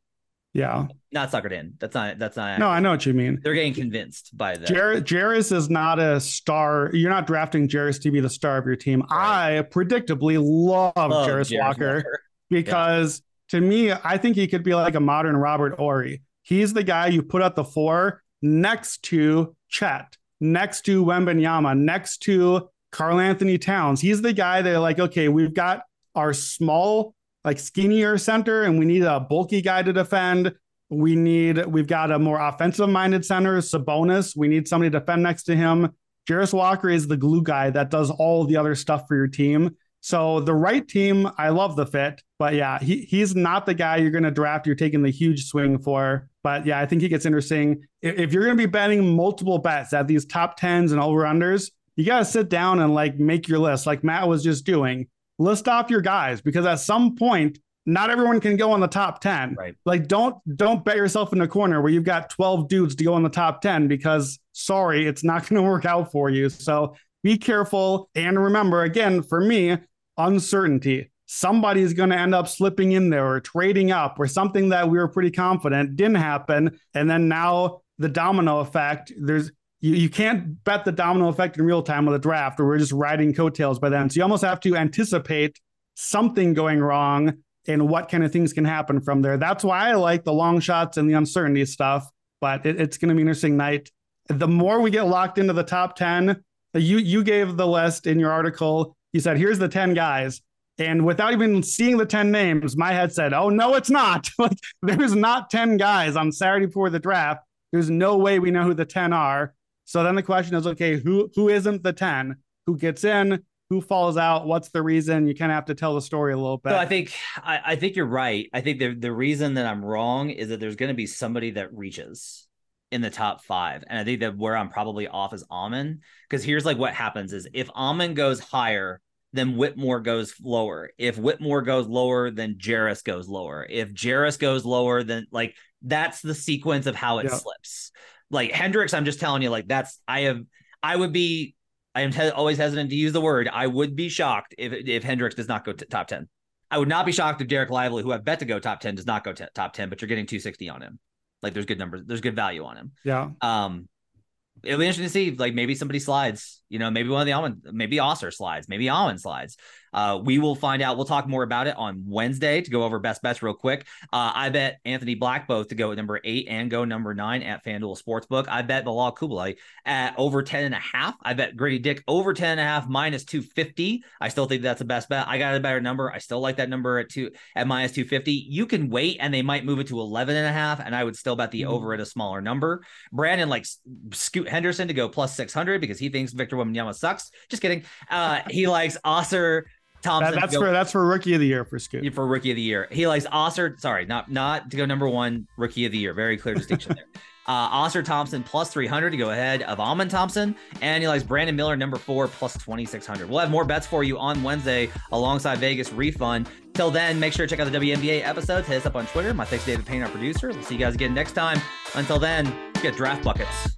Yeah. not suckered in. That's not that's not. No, I know what you mean. they're getting convinced by the. Jar- Jarace is not a star. You're not drafting Jarace to be the star of your team. Right. I predictably love Love Jarace Jarace Walker, because to me, I think he could be like a modern Robert Horry. He's the guy you put at the four next to Chet, next to Wembanyama, next to Karl-Anthony Towns. He's the guy that like, okay, we've got our small, like skinnier center, and we need a bulky guy to defend. We need, we've got a more offensive minded center, Sabonis. We need somebody to defend next to him. Jarace Walker is the glue guy that does all the other stuff for your team. So the right team, I love the fit, but yeah, he he's not the guy you're going to draft. You're taking the huge swing for, but yeah, I think he gets interesting. If, if you're going to be betting multiple bets at these top tens and over unders, you got to sit down and like make your list, like Matt was just doing. List off your guys because at some point, not everyone can go on the top ten. Right. Like don't don't bet yourself in a corner where you've got 12 dudes to go in the top 10 because sorry, it's not going to work out for you. So be careful and remember again for me, uncertainty. Somebody's going to end up slipping in there or trading up or something that we were pretty confident didn't happen and then now the domino effect there's you, you can't bet the domino effect in real time with a draft or we're just riding coattails by then. So you almost have to anticipate something going wrong and what kind of things can happen from there. That's why I like the long shots and the uncertainty stuff. But it, it's going to be an interesting night. The more we get locked into the top ten, you you gave the list in your article. You said here's the ten guys, and without even seeing the ten names, my head said, "Oh no, it's not. like there's not ten guys on Saturday before the draft. There's no way we know who the ten are." So then the question is, okay, who who isn't the ten? Who gets in? Who falls out? What's the reason? You kind of have to tell the story a little bit. So I think I, I think you're right. I think the the reason that I'm wrong is that there's going to be somebody that reaches in the top five, and I think that where I'm probably off is Amen because here's like what happens is if Amen goes higher, then Whitmore goes lower. If Whitmore goes lower, then Jarace goes lower. If Jarace goes lower, then like that's the sequence of how it Yeah. slips. Like Hendricks, I'm just telling you, like that's I have I would be I am te- always hesitant to use the word. I would be shocked if if Hendricks does not go to top ten. I would not be shocked if Dereck Lively, who I bet to go top ten, does not go t- top ten. But you're getting 260 on him. Like there's good numbers, there's good value on him. yeah, Um, it'll be interesting to see. Like maybe somebody slides. You know, maybe one of the Amen, maybe Ausar slides, maybe Amen slides. Uh, we will find out. We'll talk more about it on Wednesday to go over best bets real quick. Uh, I bet Anthony Black both to go at number eight and go number nine at FanDuel Sportsbook. I bet Bilal Coulibaly at over 10 and a half. I bet Gradey Dick over 10 and a half minus 250. I still think that's the best bet. I got a better number. I still like that number at two at minus 250. You can wait and they might move it to 11 and a half. And I would still bet the Mhm. over at a smaller number. Brandon likes Scoot Henderson to go plus 600 because he thinks Victor Wembanyama sucks. Just kidding. Uh, he likes Ausar Thompson. that, that's for that's for rookie of the year for Scoot. for rookie of the year. He likes Ausar. Sorry, not not to go number one rookie of the year. Very clear distinction there. Uh, Ausar Thompson plus 300 to go ahead of Amen Thompson. And he likes Brandon Miller number four plus 2600. We'll have more bets for you on Wednesday alongside Vegas refund. Till then, make sure to check out the WNBA episodes. Hit us up on Twitter. My thanks to David Payne, our producer. We'll see you guys again next time. Until then, get draft buckets.